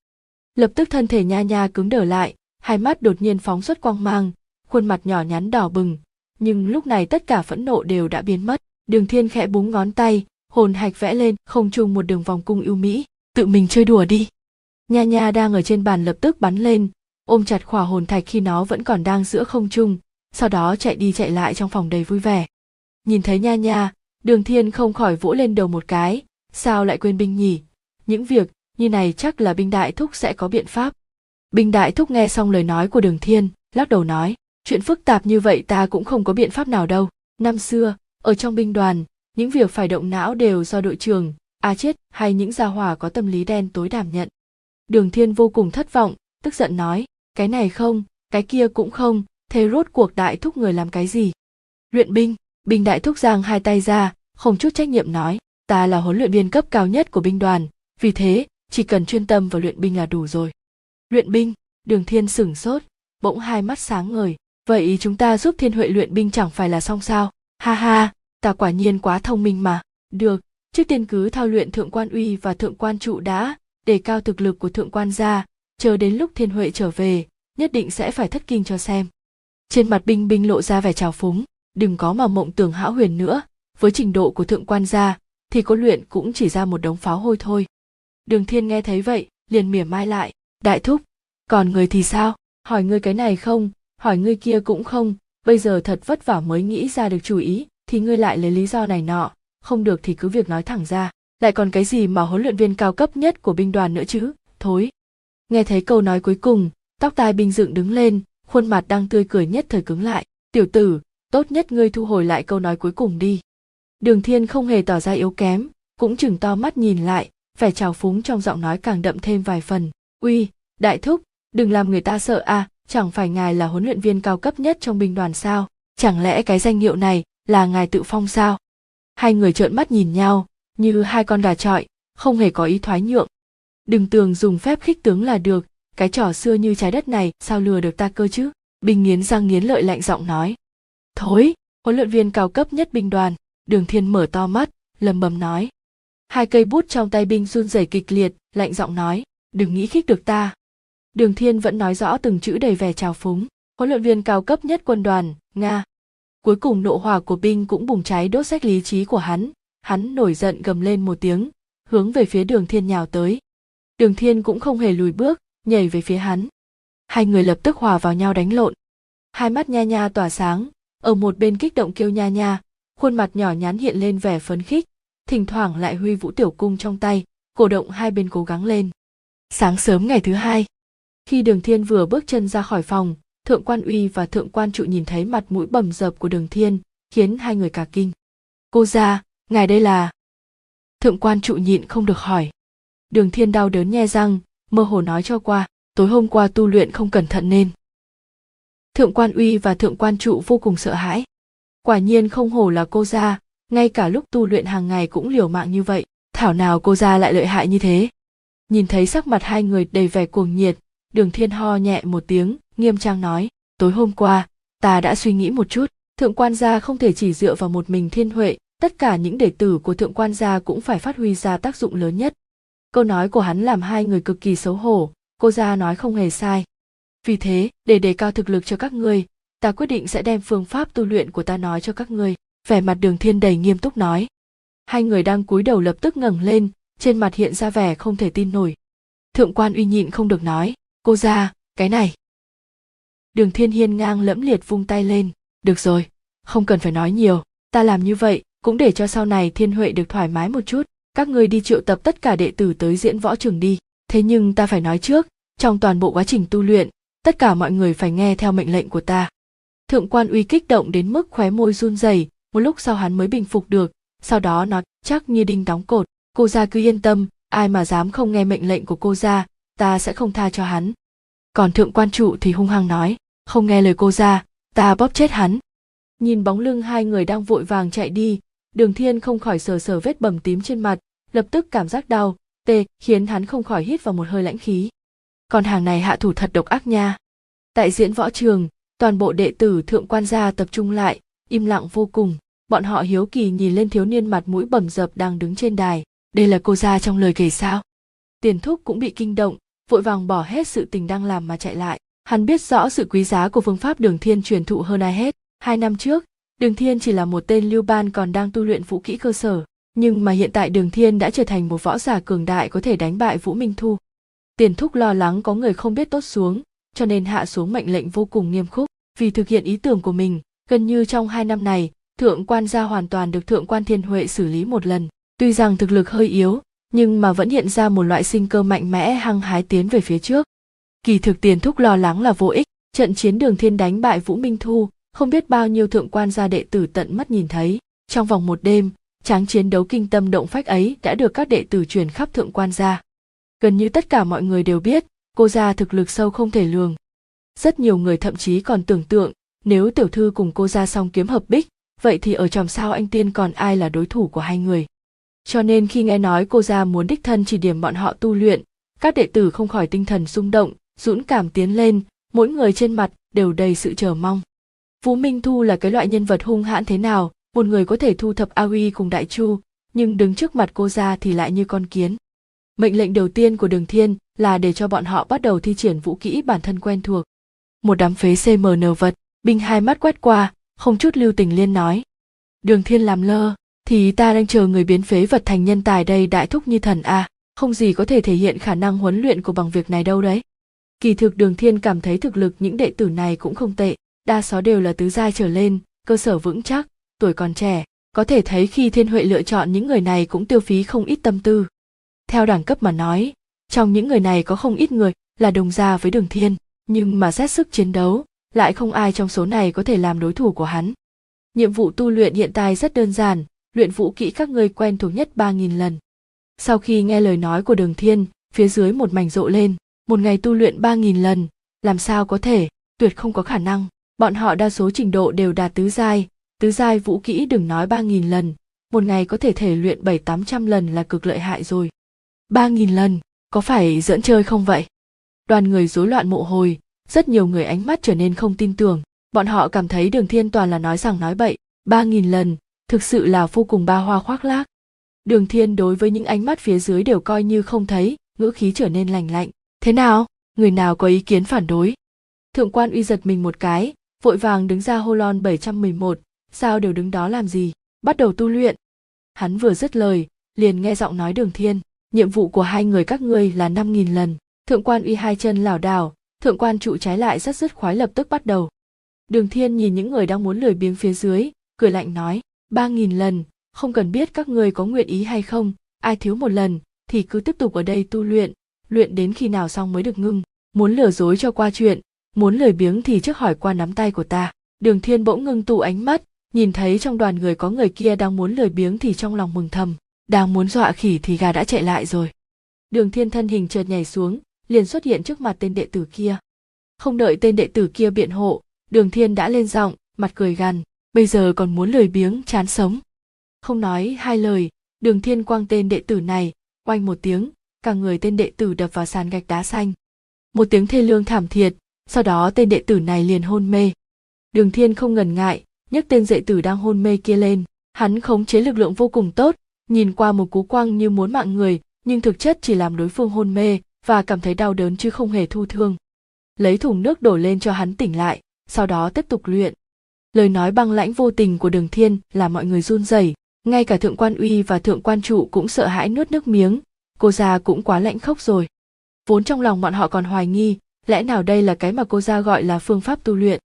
A: Lập tức thân thể nha nha cứng đờ lại hai mắt đột nhiên phóng xuất quang mang, khuôn mặt nhỏ nhắn đỏ bừng. Nhưng lúc này tất cả phẫn nộ đều đã biến mất. Đường thiên khẽ búng ngón tay, hồn hạch vẽ lên, không trung một đường vòng cung ưu mỹ. Tự mình chơi đùa đi. Nha nha đang ở trên bàn lập tức bắn lên, ôm chặt khỏa hồn thạch khi nó vẫn còn đang giữa không trung, sau đó chạy đi chạy lại trong phòng đầy vui vẻ. Nhìn thấy nha nha, đường thiên không khỏi vỗ lên đầu một cái. Sao lại quên binh nhỉ những việc như này chắc là binh đại thúc sẽ có biện pháp. Bình đại thúc nghe xong lời nói của đường thiên, lắc đầu nói, chuyện phức tạp như vậy ta cũng không có biện pháp nào đâu. Năm xưa, ở trong binh đoàn, những việc phải động não đều do đội trưởng, a chết hay những gia hỏa có tâm lý đen tối đảm nhận. Đường thiên vô cùng thất vọng, tức giận nói, cái này không, cái kia cũng không, thế rốt cuộc đại thúc người làm cái gì? Luyện binh. Binh đại thúc giang hai tay ra, không chút trách nhiệm nói, ta là huấn luyện viên cấp cao nhất của binh đoàn, vì thế, chỉ cần chuyên tâm vào luyện binh là đủ rồi luyện binh, đường thiên sửng sốt, bỗng hai mắt sáng ngời. Vậy chúng ta giúp thiên huệ luyện binh chẳng phải là xong sao? Ha ha, ta quả nhiên quá thông minh mà. Được, trước tiên cứ thao luyện thượng quan uy và thượng quan trụ đã, để cao thực lực của thượng quan gia chờ đến lúc thiên huệ trở về, nhất định sẽ phải thất kinh cho xem. Trên mặt binh binh lộ ra vẻ trào phúng, đừng có mà mộng tưởng hão huyền nữa. Với trình độ của thượng quan gia, thì có luyện cũng chỉ ra một đống pháo hôi thôi. Đường thiên nghe thấy vậy, liền mỉa mai lại đại thúc, còn người thì sao? Hỏi ngươi cái này không, hỏi ngươi kia cũng không. Bây giờ thật vất vả mới nghĩ ra được chủ ý, thì ngươi lại lấy lý do này nọ. Không được thì cứ việc nói thẳng ra. Lại còn cái gì mà huấn luyện viên cao cấp nhất của binh đoàn nữa chứ? Thối. Nghe thấy câu nói cuối cùng, tóc tai binh dựng đứng lên, khuôn mặt đang tươi cười nhất thời cứng lại. Tiểu tử, tốt nhất ngươi thu hồi lại câu nói cuối cùng đi. Đường thiên không hề tỏ ra yếu kém, cũng chừng to mắt nhìn lại, vẻ trào phúng trong giọng nói càng đậm thêm vài phần uy đại thúc đừng làm người ta sợ à chẳng phải ngài là huấn luyện viên cao cấp nhất trong binh đoàn sao? Chẳng lẽ cái danh hiệu này là ngài tự phong sao? Hai người trợn mắt nhìn nhau như hai con gà trọi không hề có ý thoái nhượng. Đừng tưởng dùng phép khích tướng là được cái trò xưa như trái đất này sao lừa được ta cơ chứ? Bình nghiến răng nghiến lợi lạnh giọng nói. Thối, huấn luyện viên cao cấp nhất binh đoàn, đường thiên mở to mắt, lầm bầm nói. Hai cây bút trong tay binh run rẩy kịch liệt, lạnh giọng nói, đừng nghĩ khích được ta. Đường thiên vẫn nói rõ từng chữ đầy vẻ trào phúng, huấn luyện viên cao cấp nhất quân đoàn, Nga. Cuối cùng nộ hỏa của binh cũng bùng cháy đốt sách lý trí của hắn, hắn nổi giận gầm lên một tiếng, hướng về phía đường thiên nhào tới. Đường thiên cũng không hề lùi bước, nhảy về phía hắn. Hai người lập tức hòa vào nhau đánh lộn. Hai mắt nha nha tỏa sáng, ở một bên kích động kêu nha nha, khuôn mặt nhỏ nhắn hiện lên vẻ phấn khích, thỉnh thoảng lại huy vũ tiểu cung trong tay, cổ động hai bên cố gắng lên. Sáng sớm ngày thứ hai, khi Đường Thiên vừa bước chân ra khỏi phòng, Thượng quan Uy và Thượng quan Trụ nhìn thấy mặt mũi bầm dập của Đường Thiên, khiến hai người cả kinh. Cô ra, ngài đây là... Thượng quan Trụ nhịn không được hỏi. Đường Thiên đau đớn nhe răng, mơ hồ nói cho qua, tối hôm qua tu luyện không cẩn thận nên. Thượng quan Uy và Thượng quan Trụ vô cùng sợ hãi. Quả nhiên không hổ là cô gia, ngay cả lúc tu luyện hàng ngày cũng liều mạng như vậy, thảo nào cô gia lại lợi hại như thế. Nhìn thấy sắc mặt hai người đầy vẻ cuồng nhiệt, đường thiên ho nhẹ một tiếng, nghiêm trang nói, tối hôm qua, ta đã suy nghĩ một chút, thượng quan gia không thể chỉ dựa vào một mình thiên huệ, tất cả những đệ tử của thượng quan gia cũng phải phát huy ra tác dụng lớn nhất. Câu nói của hắn làm hai người cực kỳ xấu hổ, cô gia nói không hề sai. Vì thế, để đề cao thực lực cho các ngươi, ta quyết định sẽ đem phương pháp tu luyện của ta nói cho các ngươi vẻ mặt đường thiên đầy nghiêm túc nói hai người đang cúi đầu lập tức ngẩng lên trên mặt hiện ra vẻ không thể tin nổi. Thượng quan uy nhịn không được nói, cô ra, cái này. Đường thiên hiên ngang lẫm liệt vung tay lên, được rồi, không cần phải nói nhiều, ta làm như vậy cũng để cho sau này thiên huệ được thoải mái một chút, các ngươi đi triệu tập tất cả đệ tử tới diễn võ trường đi. Thế nhưng ta phải nói trước, trong toàn bộ quá trình tu luyện, tất cả mọi người phải nghe theo mệnh lệnh của ta. Thượng quan uy kích động đến mức khóe môi run rẩy, một lúc sau hắn mới bình phục được, sau đó nói, chắc như đinh đóng cột cô ra cứ yên tâm, ai mà dám không nghe mệnh lệnh của cô ra, ta sẽ không tha cho hắn. Còn thượng quan trụ thì hung hăng nói, không nghe lời cô ra, ta bóp chết hắn. Nhìn bóng lưng hai người đang vội vàng chạy đi, đường thiên không khỏi sờ sờ vết bầm tím trên mặt, lập tức cảm giác đau, tê, khiến hắn không khỏi hít vào một hơi lãnh khí. Còn hàng này hạ thủ thật độc ác nha. Tại diễn võ trường, toàn bộ đệ tử thượng quan gia tập trung lại, im lặng vô cùng, bọn họ hiếu kỳ nhìn lên thiếu niên mặt mũi bầm dập đang đứng trên đài đây là cô ra trong lời kể sao? Tiền thúc cũng bị kinh động, vội vàng bỏ hết sự tình đang làm mà chạy lại. Hắn biết rõ sự quý giá của phương pháp đường thiên truyền thụ hơn ai hết. Hai năm trước, đường thiên chỉ là một tên lưu ban còn đang tu luyện vũ kỹ cơ sở. Nhưng mà hiện tại đường thiên đã trở thành một võ giả cường đại có thể đánh bại vũ minh thu. Tiền thúc lo lắng có người không biết tốt xuống, cho nên hạ xuống mệnh lệnh vô cùng nghiêm khắc vì thực hiện ý tưởng của mình, gần như trong hai năm này, thượng quan gia hoàn toàn được thượng quan thiên huệ xử lý một lần tuy rằng thực lực hơi yếu, nhưng mà vẫn hiện ra một loại sinh cơ mạnh mẽ hăng hái tiến về phía trước. Kỳ thực tiền thúc lo lắng là vô ích, trận chiến đường thiên đánh bại vũ minh thu, không biết bao nhiêu thượng quan gia đệ tử tận mắt nhìn thấy. Trong vòng một đêm, tráng chiến đấu kinh tâm động phách ấy đã được các đệ tử truyền khắp thượng quan gia. Gần như tất cả mọi người đều biết, cô gia thực lực sâu không thể lường. Rất nhiều người thậm chí còn tưởng tượng, nếu tiểu thư cùng cô gia xong kiếm hợp bích, vậy thì ở trong sao anh tiên còn ai là đối thủ của hai người? Cho nên khi nghe nói cô ra muốn đích thân chỉ điểm bọn họ tu luyện, các đệ tử không khỏi tinh thần rung động, dũng cảm tiến lên, mỗi người trên mặt đều đầy sự chờ mong. Vũ minh thu là cái loại nhân vật hung hãn thế nào, một người có thể thu thập a uy cùng đại chu, nhưng đứng trước mặt cô ra thì lại như con kiến. Mệnh lệnh đầu tiên của đường thiên là để cho bọn họ bắt đầu thi triển vũ kỹ bản thân quen thuộc. Một đám phế cmn vật, binh hai mắt quét qua, không chút lưu tình liên nói. Đường thiên làm lơ thì ta đang chờ người biến phế vật thành nhân tài đây đại thúc như thần a. À, không gì có thể thể hiện khả năng huấn luyện của bằng việc này đâu đấy. Kỳ thực đường thiên cảm thấy thực lực những đệ tử này cũng không tệ. Đa số đều là tứ giai trở lên cơ sở vững chắc tuổi còn trẻ. Có thể thấy khi thiên huệ lựa chọn những người này cũng tiêu phí không ít tâm tư. Theo đẳng cấp mà nói trong những người này có không ít người là đồng gia với đường thiên. Nhưng mà xét sức chiến đấu lại không ai trong số này có thể làm đối thủ của hắn. Nhiệm vụ tu luyện hiện tại rất đơn giản, luyện vũ kỹ các ngươi quen thuộc nhất ba nghìn lần. Sau khi nghe lời nói của đường thiên, phía dưới một mảnh rộ lên, một ngày tu luyện ba nghìn lần, làm sao có thể, tuyệt không có khả năng. Bọn họ đa số trình độ đều đạt tứ giai, tứ giai vũ kỹ đừng nói ba nghìn lần, một ngày có thể thể luyện 7-800 lần là cực lợi hại rồi. Ba nghìn lần, có phải giỡn chơi không vậy? Đoàn người rối loạn mộ hồi, rất nhiều người ánh mắt trở nên không tin tưởng bọn họ cảm thấy đường thiên toàn là nói rằng nói bậy ba nghìn lần thực sự là vô cùng ba hoa khoác lác. Đường thiên đối với những ánh mắt phía dưới đều coi như không thấy ngữ khí trở nên lành lạnh. Thế nào? Người nào có ý kiến phản đối? Thượng quan uy giật mình một cái vội vàng đứng ra hô lon 711, sao đều đứng đó làm gì? Bắt đầu tu luyện. Hắn vừa dứt lời liền nghe giọng nói đường thiên nhiệm vụ của hai người các ngươi là năm nghìn lần. Thượng quan uy hai chân lảo đảo thượng quan trụ trái lại rất dứt khoái lập tức bắt đầu. Đường thiên nhìn những người đang muốn lười biếng phía dưới cười lạnh nói ba nghìn lần, không cần biết các người có nguyện ý hay không, ai thiếu một lần, thì cứ tiếp tục ở đây tu luyện. Luyện đến khi nào xong mới được ngưng. Muốn lừa dối cho qua chuyện, muốn lười biếng thì trước hỏi qua nắm tay của ta. Đường thiên bỗng ngưng tụ ánh mắt, nhìn thấy trong đoàn người có người kia đang muốn lười biếng thì trong lòng mừng thầm. Đang muốn dọa khỉ thì gà đã chạy lại rồi. Đường thiên thân hình chợt nhảy xuống, liền xuất hiện trước mặt tên đệ tử kia. Không đợi tên đệ tử kia biện hộ, đường thiên đã lên giọng, mặt cười gằn bây giờ còn muốn lười biếng, chán sống. Không nói hai lời, đường thiên quang tên đệ tử này, oanh một tiếng, cả người tên đệ tử đập vào sàn gạch đá xanh. Một tiếng thê lương thảm thiệt, sau đó tên đệ tử này liền hôn mê. Đường thiên không ngần ngại, nhấc tên đệ tử đang hôn mê kia lên. Hắn khống chế lực lượng vô cùng tốt, nhìn qua một cú quăng như muốn mạng người, nhưng thực chất chỉ làm đối phương hôn mê, và cảm thấy đau đớn chứ không hề thu thương. Lấy thùng nước đổ lên cho hắn tỉnh lại, sau đó tiếp tục luyện lời nói băng lãnh vô tình của đường thiên là mọi người run rẩy, ngay cả thượng quan uy và thượng quan trụ cũng sợ hãi nuốt nước miếng. Cô già cũng quá lạnh khốc rồi. Vốn trong lòng bọn họ còn hoài nghi, lẽ nào đây là cái mà cô gia gọi là phương pháp tu luyện?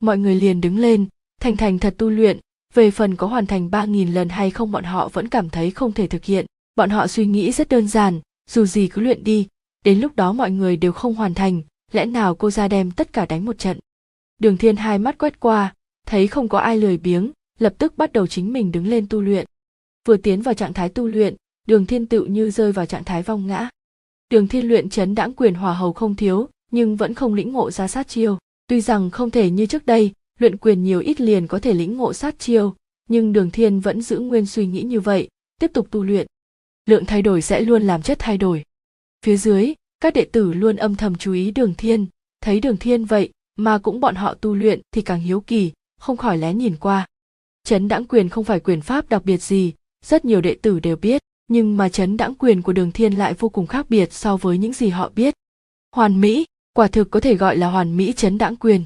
A: Mọi người liền đứng lên, thành thành thật tu luyện, về phần có hoàn thành ba nghìn lần hay không bọn họ vẫn cảm thấy không thể thực hiện. Bọn họ suy nghĩ rất đơn giản, dù gì cứ luyện đi, đến lúc đó mọi người đều không hoàn thành, lẽ nào cô ra đem tất cả đánh một trận? Đường thiên hai mắt quét qua thấy không có ai lười biếng, lập tức bắt đầu chính mình đứng lên tu luyện. Vừa tiến vào trạng thái tu luyện, đường thiên tự như rơi vào trạng thái vong ngã. Đường thiên luyện chấn đãng quyền hòa hầu không thiếu, nhưng vẫn không lĩnh ngộ ra sát chiêu. Tuy rằng không thể như trước đây, luyện quyền nhiều ít liền có thể lĩnh ngộ sát chiêu, nhưng đường thiên vẫn giữ nguyên suy nghĩ như vậy, tiếp tục tu luyện. Lượng thay đổi sẽ luôn làm chất thay đổi. Phía dưới, các đệ tử luôn âm thầm chú ý đường thiên. Thấy đường thiên vậy, mà cũng bọn họ tu luyện thì càng hiếu kỳ không khỏi lén nhìn qua. Chấn đãng quyền không phải quyền pháp đặc biệt gì, rất nhiều đệ tử đều biết, nhưng mà chấn đãng quyền của đường thiên lại vô cùng khác biệt so với những gì họ biết. Hoàn mỹ, quả thực có thể gọi là hoàn mỹ chấn đãng quyền.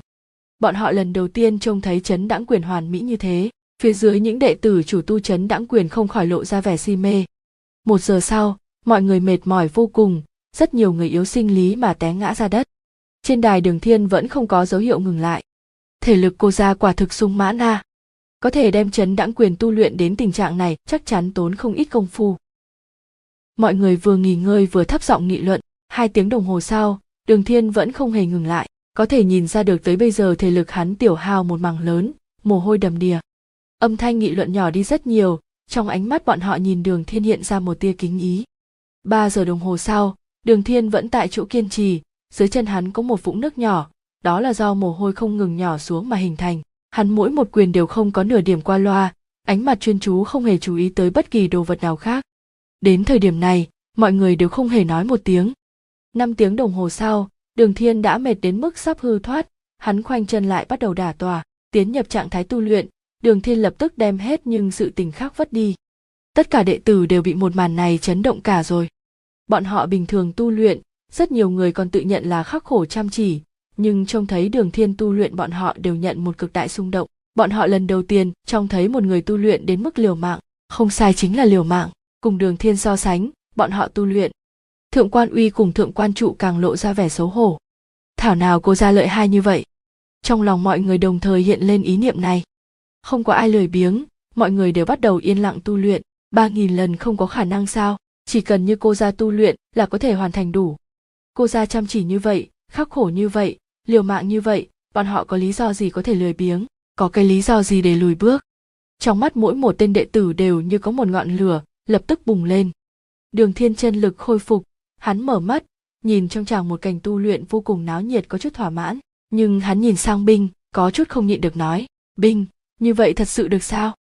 A: Bọn họ lần đầu tiên trông thấy chấn đãng quyền hoàn mỹ như thế, phía dưới những đệ tử chủ tu chấn đãng quyền không khỏi lộ ra vẻ si mê. Một giờ sau, mọi người mệt mỏi vô cùng, rất nhiều người yếu sinh lý mà té ngã ra đất. Trên đài đường thiên vẫn không có dấu hiệu ngừng lại thể lực cô ra quả thực sung mãn a. Có thể đem chấn đãng quyền tu luyện đến tình trạng này, chắc chắn tốn không ít công phu. Mọi người vừa nghỉ ngơi vừa thấp giọng nghị luận, hai tiếng đồng hồ sau, đường thiên vẫn không hề ngừng lại, có thể nhìn ra được tới bây giờ thể lực hắn tiểu hao một mảng lớn, mồ hôi đầm đìa. Âm thanh nghị luận nhỏ đi rất nhiều, trong ánh mắt bọn họ nhìn đường thiên hiện ra một tia kính ý. Ba giờ đồng hồ sau, đường thiên vẫn tại chỗ kiên trì, dưới chân hắn có một vũng nước nhỏ đó là do mồ hôi không ngừng nhỏ xuống mà hình thành. Hắn mỗi một quyền đều không có nửa điểm qua loa, ánh mặt chuyên chú không hề chú ý tới bất kỳ đồ vật nào khác. Đến thời điểm này, mọi người đều không hề nói một tiếng. Năm tiếng đồng hồ sau, đường thiên đã mệt đến mức sắp hư thoát. Hắn khoanh chân lại bắt đầu đả tòa, tiến nhập trạng thái tu luyện. Đường thiên lập tức đem hết nhưng sự tình khác vất đi. Tất cả đệ tử đều bị một màn này chấn động cả rồi. Bọn họ bình thường tu luyện, rất nhiều người còn tự nhận là khắc khổ chăm chỉ nhưng trông thấy đường thiên tu luyện bọn họ đều nhận một cực đại xung động. Bọn họ lần đầu tiên trông thấy một người tu luyện đến mức liều mạng. Không sai chính là liều mạng. Cùng đường thiên so sánh, bọn họ tu luyện. Thượng quan uy cùng thượng quan trụ càng lộ ra vẻ xấu hổ. Thảo nào cô ra lợi hai như vậy? Trong lòng mọi người đồng thời hiện lên ý niệm này. Không có ai lười biếng, mọi người đều bắt đầu yên lặng tu luyện. Ba nghìn lần không có khả năng sao? Chỉ cần như cô ra tu luyện là có thể hoàn thành đủ. Cô ra chăm chỉ như vậy, khắc khổ như vậy liều mạng như vậy, bọn họ có lý do gì có thể lười biếng, có cái lý do gì để lùi bước? Trong mắt mỗi một tên đệ tử đều như có một ngọn lửa, lập tức bùng lên. Đường thiên chân lực khôi phục, hắn mở mắt, nhìn trong chàng một cảnh tu luyện vô cùng náo nhiệt có chút thỏa mãn, nhưng hắn nhìn sang binh, có chút không nhịn được nói, binh, như vậy thật sự được sao?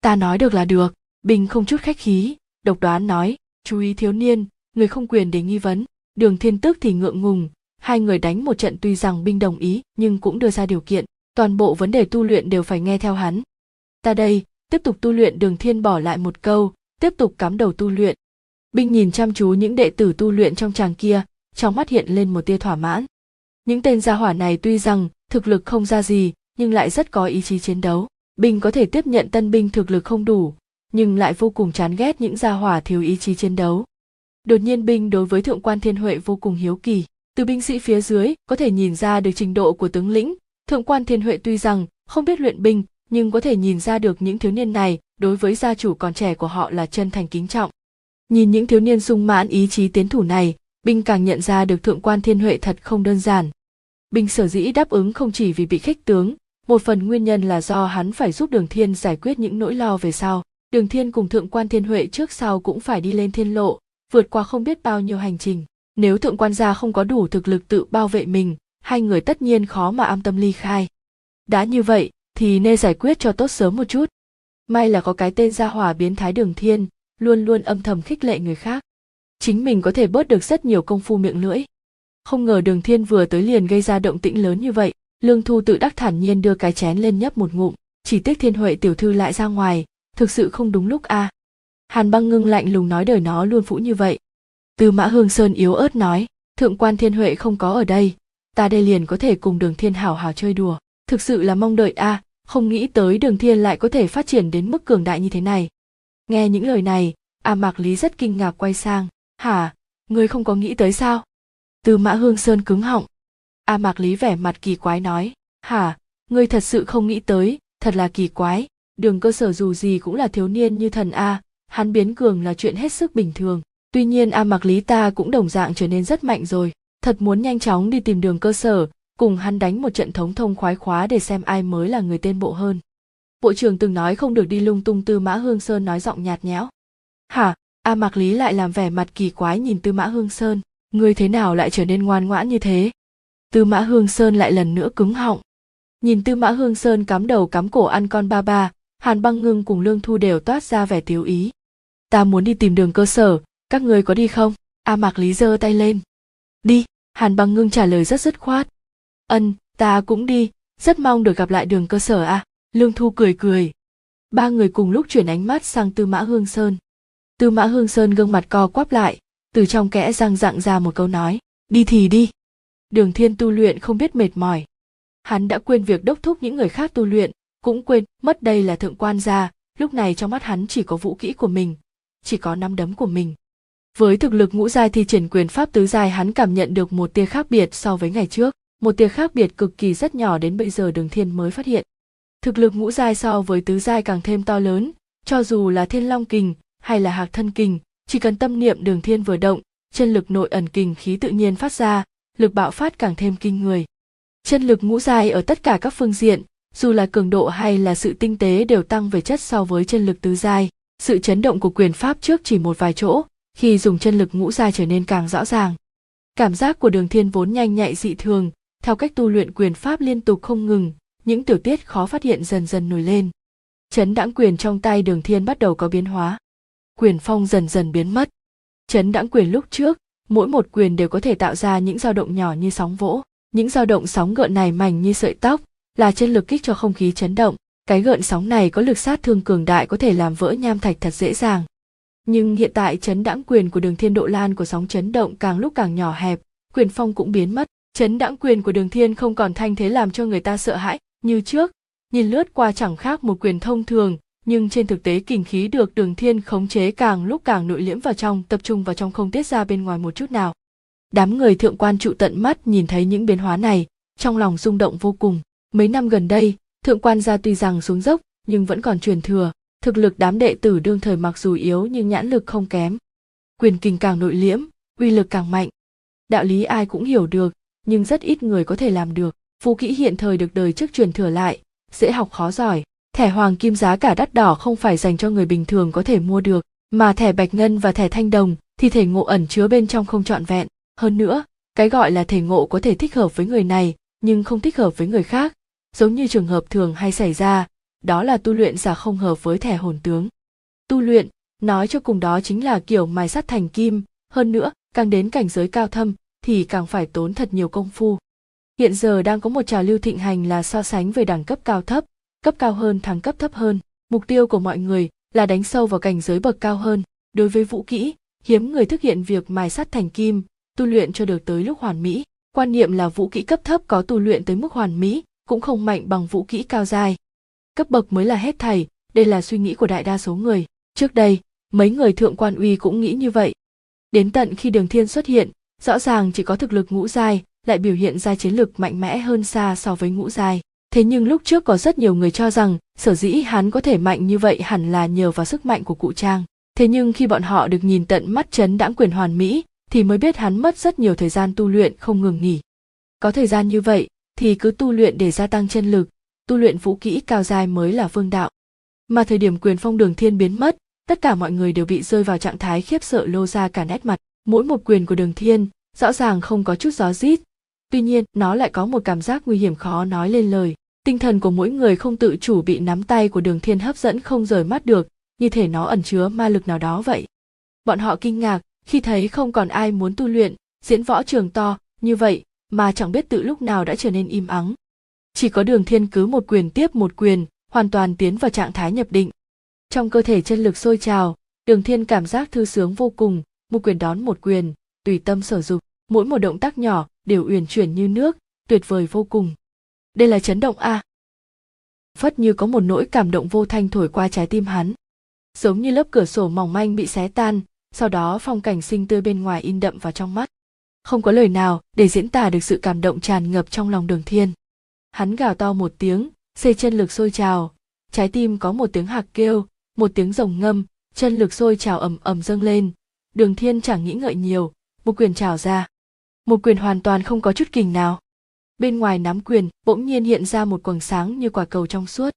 A: Ta nói được là được. Binh không chút khách khí, độc đoán nói, chú ý thiếu niên, người không quyền để nghi vấn. Đường thiên tức thì ngượng ngùng hai người đánh một trận tuy rằng binh đồng ý, nhưng cũng đưa ra điều kiện, toàn bộ vấn đề tu luyện đều phải nghe theo hắn. Ta đây, tiếp tục tu luyện đường thiên bỏ lại một câu, tiếp tục cắm đầu tu luyện. Binh nhìn chăm chú những đệ tử tu luyện trong tràng kia, trong mắt hiện lên một tia thỏa mãn. Những tên gia hỏa này tuy rằng thực lực không ra gì, nhưng lại rất có ý chí chiến đấu. Binh có thể tiếp nhận tân binh thực lực không đủ, nhưng lại vô cùng chán ghét những gia hỏa thiếu ý chí chiến đấu. Đột nhiên binh đối với thượng quan thiên huệ vô cùng hiếu kỳ từ binh sĩ phía dưới có thể nhìn ra được trình độ của tướng lĩnh. Thượng quan thiên huệ tuy rằng không biết luyện binh, nhưng có thể nhìn ra được những thiếu niên này đối với gia chủ còn trẻ của họ là chân thành kính trọng. Nhìn những thiếu niên sung mãn ý chí tiến thủ này, binh càng nhận ra được thượng quan thiên huệ thật không đơn giản. Binh sở dĩ đáp ứng không chỉ vì bị khích tướng, một phần nguyên nhân là do hắn phải giúp đường thiên giải quyết những nỗi lo về sau. Đường thiên cùng thượng quan thiên huệ trước sau cũng phải đi lên thiên lộ, vượt qua không biết bao nhiêu hành trình nếu thượng quan gia không có đủ thực lực tự bảo vệ mình, hai người tất nhiên khó mà am tâm ly khai. Đã như vậy, thì nên giải quyết cho tốt sớm một chút. May là có cái tên gia hỏa biến thái đường thiên, luôn luôn âm thầm khích lệ người khác. Chính mình có thể bớt được rất nhiều công phu miệng lưỡi. Không ngờ đường thiên vừa tới liền gây ra động tĩnh lớn như vậy, lương thu tự đắc thản nhiên đưa cái chén lên nhấp một ngụm, chỉ tiếc thiên huệ tiểu thư lại ra ngoài, thực sự không đúng lúc a. À. hàn băng ngưng lạnh lùng nói đời nó luôn phũ như vậy tư mã hương sơn yếu ớt nói thượng quan thiên huệ không có ở đây ta đây liền có thể cùng đường thiên hảo hảo chơi đùa. Thực sự là mong đợi a à, không nghĩ tới đường thiên lại có thể phát triển đến mức cường đại như thế này. Nghe những lời này a mạc lý rất kinh ngạc quay sang hả ngươi không có nghĩ tới sao? Tư mã hương sơn cứng họng. A mạc lý vẻ mặt kỳ quái nói hả ngươi thật sự không nghĩ tới thật là kỳ quái. Đường cơ sở dù gì cũng là thiếu niên như thần a hắn biến cường là chuyện hết sức bình thường tuy nhiên a mặc lý ta cũng đồng dạng trở nên rất mạnh rồi, thật muốn nhanh chóng đi tìm đường cơ sở, cùng hắn đánh một trận thống thông khoái khóa để xem ai mới là người tên bộ hơn. Bộ trưởng từng nói không được đi lung tung tư mã hương sơn nói giọng nhạt nhẽo. Hả? A mạc lý lại làm vẻ mặt kỳ quái nhìn tư mã hương sơn ngươi thế nào lại trở nên ngoan ngoãn như thế? Tư mã hương sơn lại lần nữa cứng họng. Nhìn tư mã hương sơn cắm đầu cắm cổ ăn con ba ba, hàn băng ngưng cùng lương thu đều toát ra vẻ tiếu ý. Ta muốn đi tìm đường cơ sở các người có đi không? A mạc lý giơ tay lên. Đi, hàn băng ngưng trả lời rất dứt khoát. Ân, ta cũng đi, rất mong được gặp lại đường cơ sở a. À. lương thu cười cười. Ba người cùng lúc chuyển ánh mắt sang tư mã hương sơn. Tư mã hương sơn gương mặt co quắp lại, từ trong kẽ răng dặn ra một câu nói, đi thì đi. Đường thiên tu luyện không biết mệt mỏi. Hắn đã quên việc đốc thúc những người khác tu luyện, cũng quên, mất đây là thượng quan gia, lúc này trong mắt hắn chỉ có vũ kỹ của mình, chỉ có năm đấm của mình với thực lực ngũ giai thi triển quyền pháp tứ giai hắn cảm nhận được một tia khác biệt so với ngày trước, một tia khác biệt cực kỳ rất nhỏ đến bây giờ đường thiên mới phát hiện. Thực lực ngũ giai so với tứ giai càng thêm to lớn, cho dù là thiên long kình hay là hạc thân kình, chỉ cần tâm niệm đường thiên vừa động, chân lực nội ẩn kình khí tự nhiên phát ra, lực bạo phát càng thêm kinh người. Chân lực ngũ giai ở tất cả các phương diện, dù là cường độ hay là sự tinh tế đều tăng về chất so với chân lực tứ giai. Sự chấn động của quyền pháp trước chỉ một vài chỗ khi dùng chân lực ngũ giai trở nên càng rõ ràng. Cảm giác của đường thiên vốn nhanh nhạy dị thường, theo cách tu luyện quyền pháp liên tục không ngừng, những tiểu tiết khó phát hiện dần dần nổi lên. Chấn đãng quyền trong tay đường thiên bắt đầu có biến hóa. Quyền phong dần dần biến mất. Chấn đãng quyền lúc trước, mỗi một quyền đều có thể tạo ra những dao động nhỏ như sóng vỗ. Những dao động sóng gợn này mảnh như sợi tóc, là chân lực kích cho không khí chấn động. Cái gợn sóng này có lực sát thương cường đại có thể làm vỡ nham thạch thật dễ dàng nhưng hiện tại chấn đãng quyền của đường thiên độ lan của sóng chấn động càng lúc càng nhỏ hẹp, quyền phong cũng biến mất. Chấn đãng quyền của đường thiên không còn thanh thế làm cho người ta sợ hãi như trước. Nhìn lướt qua chẳng khác một quyền thông thường, nhưng trên thực tế kình khí được đường thiên khống chế càng lúc càng nội liễm vào trong, tập trung vào trong không tiết ra bên ngoài một chút nào. Đám người thượng quan trụ tận mắt nhìn thấy những biến hóa này, trong lòng rung động vô cùng. Mấy năm gần đây, thượng quan gia tuy rằng xuống dốc, nhưng vẫn còn truyền thừa thực lực đám đệ tử đương thời mặc dù yếu nhưng nhãn lực không kém. Quyền kình càng nội liễm, uy lực càng mạnh. Đạo lý ai cũng hiểu được, nhưng rất ít người có thể làm được. Phú kỹ hiện thời được đời trước truyền thừa lại, dễ học khó giỏi. Thẻ hoàng kim giá cả đắt đỏ không phải dành cho người bình thường có thể mua được, mà thẻ bạch ngân và thẻ thanh đồng thì thể ngộ ẩn chứa bên trong không trọn vẹn. Hơn nữa, cái gọi là thể ngộ có thể thích hợp với người này, nhưng không thích hợp với người khác. Giống như trường hợp thường hay xảy ra đó là tu luyện giả không hợp với thẻ hồn tướng. Tu luyện, nói cho cùng đó chính là kiểu mài sắt thành kim, hơn nữa, càng đến cảnh giới cao thâm, thì càng phải tốn thật nhiều công phu. Hiện giờ đang có một trào lưu thịnh hành là so sánh về đẳng cấp cao thấp, cấp cao hơn thắng cấp thấp hơn. Mục tiêu của mọi người là đánh sâu vào cảnh giới bậc cao hơn. Đối với vũ kỹ, hiếm người thực hiện việc mài sắt thành kim, tu luyện cho được tới lúc hoàn mỹ. Quan niệm là vũ kỹ cấp thấp có tu luyện tới mức hoàn mỹ cũng không mạnh bằng vũ kỹ cao dài cấp bậc mới là hết thảy đây là suy nghĩ của đại đa số người. Trước đây, mấy người thượng quan uy cũng nghĩ như vậy. Đến tận khi đường thiên xuất hiện, rõ ràng chỉ có thực lực ngũ giai, lại biểu hiện ra chiến lực mạnh mẽ hơn xa so với ngũ giai. Thế nhưng lúc trước có rất nhiều người cho rằng, sở dĩ hắn có thể mạnh như vậy hẳn là nhờ vào sức mạnh của cụ trang. Thế nhưng khi bọn họ được nhìn tận mắt chấn đãng quyền hoàn mỹ, thì mới biết hắn mất rất nhiều thời gian tu luyện không ngừng nghỉ. Có thời gian như vậy, thì cứ tu luyện để gia tăng chân lực tu luyện vũ kỹ cao dài mới là vương đạo. Mà thời điểm quyền phong đường thiên biến mất, tất cả mọi người đều bị rơi vào trạng thái khiếp sợ lô ra cả nét mặt. Mỗi một quyền của đường thiên, rõ ràng không có chút gió rít. Tuy nhiên, nó lại có một cảm giác nguy hiểm khó nói lên lời. Tinh thần của mỗi người không tự chủ bị nắm tay của đường thiên hấp dẫn không rời mắt được, như thể nó ẩn chứa ma lực nào đó vậy. Bọn họ kinh ngạc, khi thấy không còn ai muốn tu luyện, diễn võ trường to, như vậy, mà chẳng biết tự lúc nào đã trở nên im ắng chỉ có đường thiên cứ một quyền tiếp một quyền, hoàn toàn tiến vào trạng thái nhập định. Trong cơ thể chân lực sôi trào, đường thiên cảm giác thư sướng vô cùng, một quyền đón một quyền, tùy tâm sở dục, mỗi một động tác nhỏ đều uyển chuyển như nước, tuyệt vời vô cùng. Đây là chấn động a. Phất như có một nỗi cảm động vô thanh thổi qua trái tim hắn. Giống như lớp cửa sổ mỏng manh bị xé tan, sau đó phong cảnh xinh tươi bên ngoài in đậm vào trong mắt. Không có lời nào để diễn tả được sự cảm động tràn ngập trong lòng đường thiên hắn gào to một tiếng, xê chân lực sôi trào. Trái tim có một tiếng hạc kêu, một tiếng rồng ngâm, chân lực sôi trào ầm ầm dâng lên. Đường thiên chẳng nghĩ ngợi nhiều, một quyền trào ra. Một quyền hoàn toàn không có chút kình nào. Bên ngoài nắm quyền, bỗng nhiên hiện ra một quầng sáng như quả cầu trong suốt.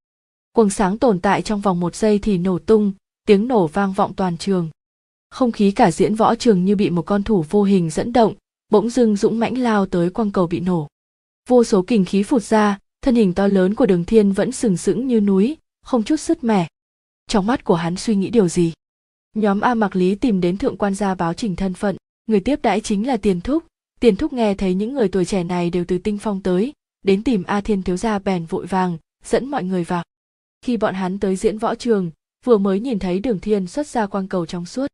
A: Quầng sáng tồn tại trong vòng một giây thì nổ tung, tiếng nổ vang vọng toàn trường. Không khí cả diễn võ trường như bị một con thủ vô hình dẫn động, bỗng dưng dũng mãnh lao tới quang cầu bị nổ vô số kình khí phụt ra, thân hình to lớn của đường thiên vẫn sừng sững như núi, không chút sứt mẻ. Trong mắt của hắn suy nghĩ điều gì? Nhóm a mặc lý tìm đến thượng quan gia báo trình thân phận, người tiếp đãi chính là tiền thúc. Tiền thúc nghe thấy những người tuổi trẻ này đều từ tinh phong tới, đến tìm a thiên thiếu gia bèn vội vàng, dẫn mọi người vào. Khi bọn hắn tới diễn võ trường, vừa mới nhìn thấy đường thiên xuất ra quang cầu trong suốt.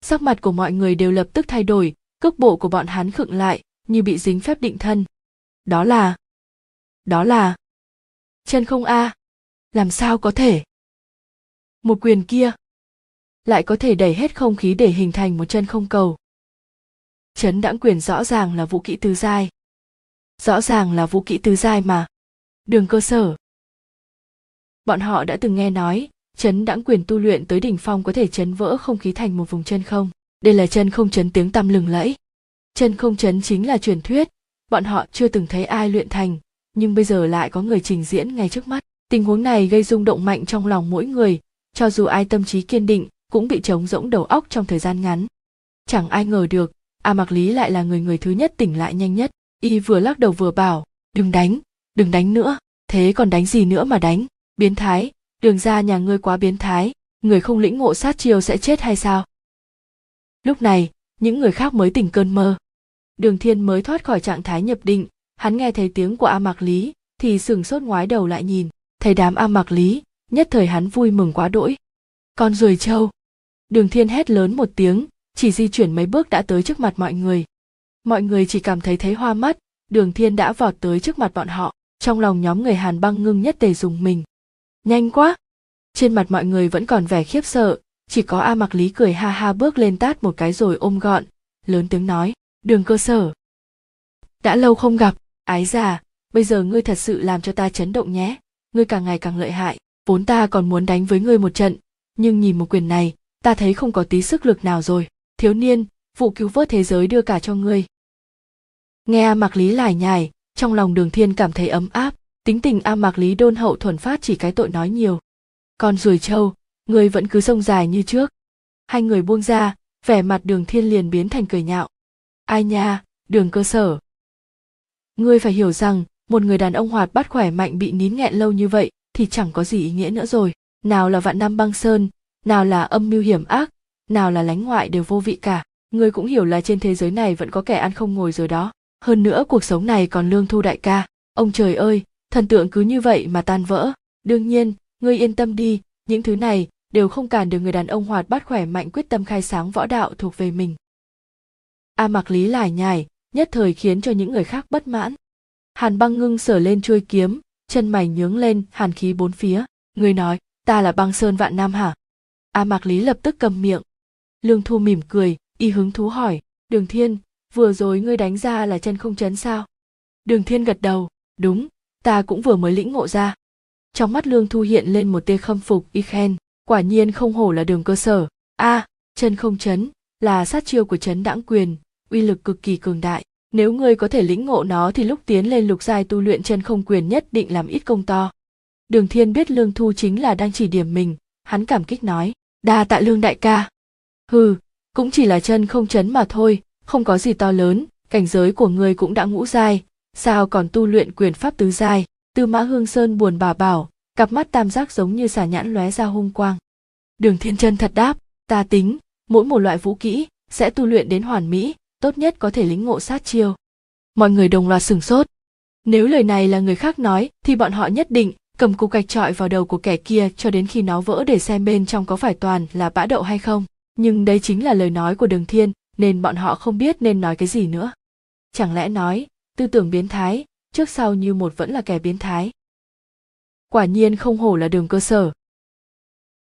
A: Sắc mặt của mọi người đều lập tức thay đổi, cước bộ của bọn hắn khựng lại, như bị dính phép định thân đó là đó là, chân không a, làm sao có thể? Một quyền kia lại có thể đẩy hết không khí để hình thành một chân không cầu. Chấn đãng quyền rõ ràng là vũ kỹ tứ giai. Rõ ràng là vũ kỹ tứ giai mà. Đường cơ sở. Bọn họ đã từng nghe nói, chấn đãng quyền tu luyện tới đỉnh phong có thể chấn vỡ không khí thành một vùng chân không. Đây là chân không chấn tiếng tăm lừng lẫy. Chân không chấn chính là truyền thuyết bọn họ chưa từng thấy ai luyện thành, nhưng bây giờ lại có người trình diễn ngay trước mắt. Tình huống này gây rung động mạnh trong lòng mỗi người, cho dù ai tâm trí kiên định cũng bị trống rỗng đầu óc trong thời gian ngắn. Chẳng ai ngờ được, a mặc lý lại là người người thứ nhất tỉnh lại nhanh nhất. Y vừa lắc đầu vừa bảo, đừng đánh đừng đánh nữa, thế còn đánh gì nữa mà đánh? Biến thái, đường ra nhà ngươi quá biến thái, người không lĩnh ngộ sát chiêu sẽ chết hay sao? Lúc này, những người khác mới tỉnh cơn mơ đường thiên mới thoát khỏi trạng thái nhập định. Hắn nghe thấy tiếng của a mạc lý, thì sửng sốt ngoái đầu lại nhìn. Thấy đám a mạc lý, nhất thời hắn vui mừng quá đỗi. Con ruồi trâu! Đường thiên hét lớn một tiếng, chỉ di chuyển mấy bước đã tới trước mặt mọi người. Mọi người chỉ cảm thấy thấy hoa mắt, đường thiên đã vọt tới trước mặt bọn họ. Trong lòng nhóm người hàn băng ngưng nhất tề dùng mình. Nhanh quá! Trên mặt mọi người vẫn còn vẻ khiếp sợ, chỉ có a mặc lý cười ha ha bước lên tát một cái rồi ôm gọn, lớn tiếng nói đường cơ sở. Đã lâu không gặp, ái già, bây giờ ngươi thật sự làm cho ta chấn động nhé. Ngươi càng ngày càng lợi hại, vốn ta còn muốn đánh với ngươi một trận. Nhưng nhìn một quyền này, ta thấy không có tí sức lực nào rồi. Thiếu niên, vụ cứu vớt thế giới đưa cả cho ngươi. Nghe a mạc lý lải nhải, trong lòng đường thiên cảm thấy ấm áp. Tính tình a mạc lý đôn hậu thuần phát chỉ cái tội nói nhiều. Còn ruồi trâu, ngươi vẫn cứ sông dài như trước. Hai người buông ra, vẻ mặt đường thiên liền biến thành cười nhạo ai nha, đường cơ sở. Ngươi phải hiểu rằng, một người đàn ông hoạt bát khỏe mạnh bị nín nghẹn lâu như vậy, thì chẳng có gì ý nghĩa nữa rồi. Nào là vạn năm băng sơn, nào là âm mưu hiểm ác, nào là lánh ngoại đều vô vị cả. Ngươi cũng hiểu là trên thế giới này vẫn có kẻ ăn không ngồi rồi đó. Hơn nữa, cuộc sống này còn lương thu đại ca. Ông trời ơi, thần tượng cứ như vậy mà tan vỡ. Đương nhiên, ngươi yên tâm đi, những thứ này đều không cản được người đàn ông hoạt bát khỏe mạnh quyết tâm khai sáng võ đạo thuộc về mình a mặc lý lải nhải, nhất thời khiến cho những người khác bất mãn. Hàn băng ngưng sở lên chuôi kiếm, chân mày nhướng lên, hàn khí bốn phía. Người nói, ta là băng sơn vạn nam hả? A mạc lý lập tức cầm miệng. Lương thu mỉm cười, y hứng thú hỏi, đường thiên, vừa rồi ngươi đánh ra là chân không chấn sao? Đường thiên gật đầu, đúng, ta cũng vừa mới lĩnh ngộ ra. Trong mắt lương thu hiện lên một tia khâm phục, y khen, quả nhiên không hổ là đường cơ sở. A, chân không chấn, là sát chiêu của chấn đãng quyền uy lực cực kỳ cường đại. Nếu ngươi có thể lĩnh ngộ nó thì lúc tiến lên lục giai tu luyện chân không quyền nhất định làm ít công to. Đường thiên biết lương thu chính là đang chỉ điểm mình, hắn cảm kích nói, đa tạ lương đại ca. Hừ, cũng chỉ là chân không chấn mà thôi, không có gì to lớn, cảnh giới của ngươi cũng đã ngũ giai, sao còn tu luyện quyền pháp tứ giai? Tư mã hương sơn buồn bà bảo, cặp mắt tam giác giống như xà nhãn lóe ra hung quang. Đường thiên chân thật đáp, ta tính, mỗi một loại vũ kỹ sẽ tu luyện đến hoàn mỹ tốt nhất có thể lĩnh ngộ sát chiêu. Mọi người đồng loạt sửng sốt. Nếu lời này là người khác nói, thì bọn họ nhất định cầm cục gạch trọi vào đầu của kẻ kia cho đến khi nó vỡ để xem bên trong có phải toàn là bã đậu hay không. Nhưng đây chính là lời nói của đường thiên, nên bọn họ không biết nên nói cái gì nữa. Chẳng lẽ nói, tư tưởng biến thái, trước sau như một vẫn là kẻ biến thái? Quả nhiên không hổ là đường cơ sở.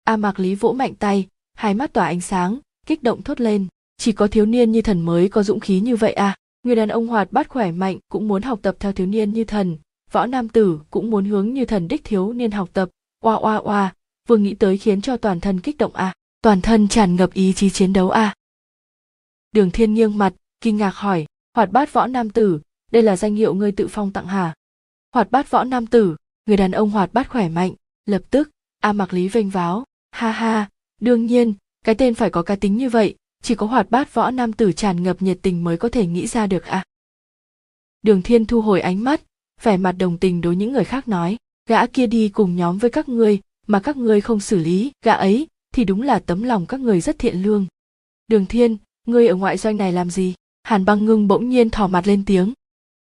A: A mạc lý vỗ mạnh tay, hai mắt tỏa ánh sáng, kích động thốt lên chỉ có thiếu niên như thần mới có dũng khí như vậy à? Người đàn ông hoạt bát khỏe mạnh cũng muốn học tập theo thiếu niên như thần. Võ nam tử cũng muốn hướng như thần đích thiếu niên học tập. Oa oa oa. Vừa nghĩ tới khiến cho toàn thân kích động à? Toàn thân tràn ngập ý chí chiến đấu à? Đường thiên nghiêng mặt, kinh ngạc hỏi, hoạt bát võ nam tử, đây là danh hiệu ngươi tự phong tặng hà hoạt bát võ nam tử, người đàn ông hoạt bát khỏe mạnh, lập tức, a mặc lý vênh váo. Ha ha, đương nhiên, cái tên phải có cá tính như vậy chỉ có hoạt bát võ nam tử tràn ngập nhiệt tình mới có thể nghĩ ra được à? Đường thiên thu hồi ánh mắt, vẻ mặt đồng tình đối những người khác nói, gã kia đi cùng nhóm với các ngươi, mà các ngươi không xử lý, gã ấy thì đúng là tấm lòng các người rất thiện lương. Đường thiên, ngươi ở ngoại doanh này làm gì? Hàn băng ngưng bỗng nhiên thò mặt lên tiếng.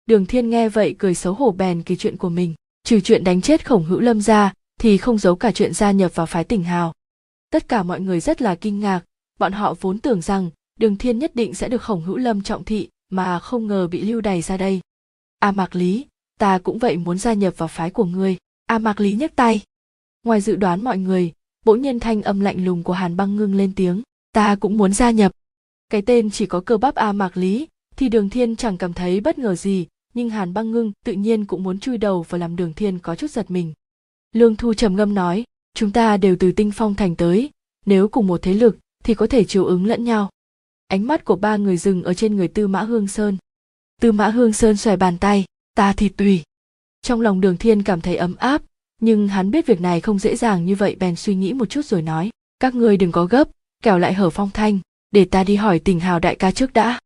A: Đường thiên nghe vậy cười xấu hổ bèn kể chuyện của mình, trừ chuyện đánh chết khổng hữu lâm ra, thì không giấu cả chuyện gia nhập vào phái tỉnh hào. Tất cả mọi người rất là kinh ngạc bọn họ vốn tưởng rằng đường thiên nhất định sẽ được khổng hữu lâm trọng thị mà không ngờ bị lưu đày ra đây. A mạc lý, ta cũng vậy muốn gia nhập vào phái của ngươi. A mạc lý nhấc tay. Ngoài dự đoán mọi người, bỗng nhiên thanh âm lạnh lùng của hàn băng ngưng lên tiếng. Ta cũng muốn gia nhập. Cái tên chỉ có cơ bắp a mạc lý, thì đường thiên chẳng cảm thấy bất ngờ gì, nhưng hàn băng ngưng tự nhiên cũng muốn chui đầu và làm đường thiên có chút giật mình. Lương thu trầm ngâm nói, chúng ta đều từ tinh phong thành tới, nếu cùng một thế lực thì có thể chiều ứng lẫn nhau. Ánh mắt của ba người dừng ở trên người tư mã hương sơn. Tư mã hương sơn xòe bàn tay, ta thì tùy. Trong lòng đường thiên cảm thấy ấm áp, nhưng hắn biết việc này không dễ dàng như vậy, bèn suy nghĩ một chút rồi nói, các ngươi đừng có gấp, kẻo lại hở phong thanh, để ta đi hỏi tình hào đại ca trước đã.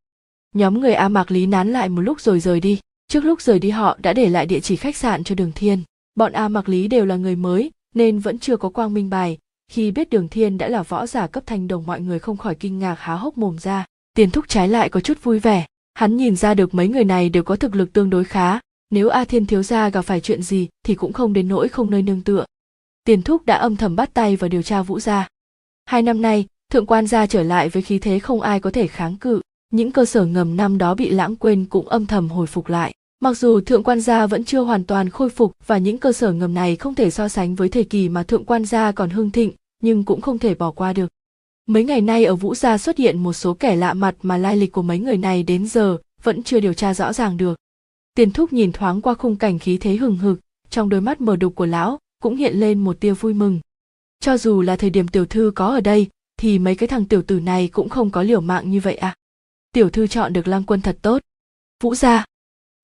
A: Nhóm người a mạc lý nán lại một lúc rồi rời đi. Trước lúc rời đi, họ đã để lại địa chỉ khách sạn cho đường thiên. Bọn a mạc lý đều là người mới, nên vẫn chưa có quang minh bài khi biết đường thiên đã là võ giả cấp thanh đồng mọi người không khỏi kinh ngạc há hốc mồm ra. Tiền thúc trái lại có chút vui vẻ. Hắn nhìn ra được mấy người này đều có thực lực tương đối khá. Nếu a thiên thiếu gia gặp phải chuyện gì, thì cũng không đến nỗi không nơi nương tựa. Tiền thúc đã âm thầm bắt tay vào điều tra vũ gia. Hai năm nay, thượng quan gia trở lại với khí thế không ai có thể kháng cự. Những cơ sở ngầm năm đó bị lãng quên cũng âm thầm hồi phục lại mặc dù thượng quan gia vẫn chưa hoàn toàn khôi phục và những cơ sở ngầm này không thể so sánh với thời kỳ mà thượng quan gia còn hưng thịnh, nhưng cũng không thể bỏ qua được. Mấy ngày nay ở vũ gia xuất hiện một số kẻ lạ mặt mà lai lịch của mấy người này đến giờ vẫn chưa điều tra rõ ràng được. Tiền thúc nhìn thoáng qua khung cảnh khí thế hừng hực, trong đôi mắt mờ đục của lão cũng hiện lên một tia vui mừng. Cho dù là thời điểm tiểu thư có ở đây, thì mấy cái thằng tiểu tử này cũng không có liều mạng như vậy à. Tiểu thư chọn được lang quân thật tốt. Vũ gia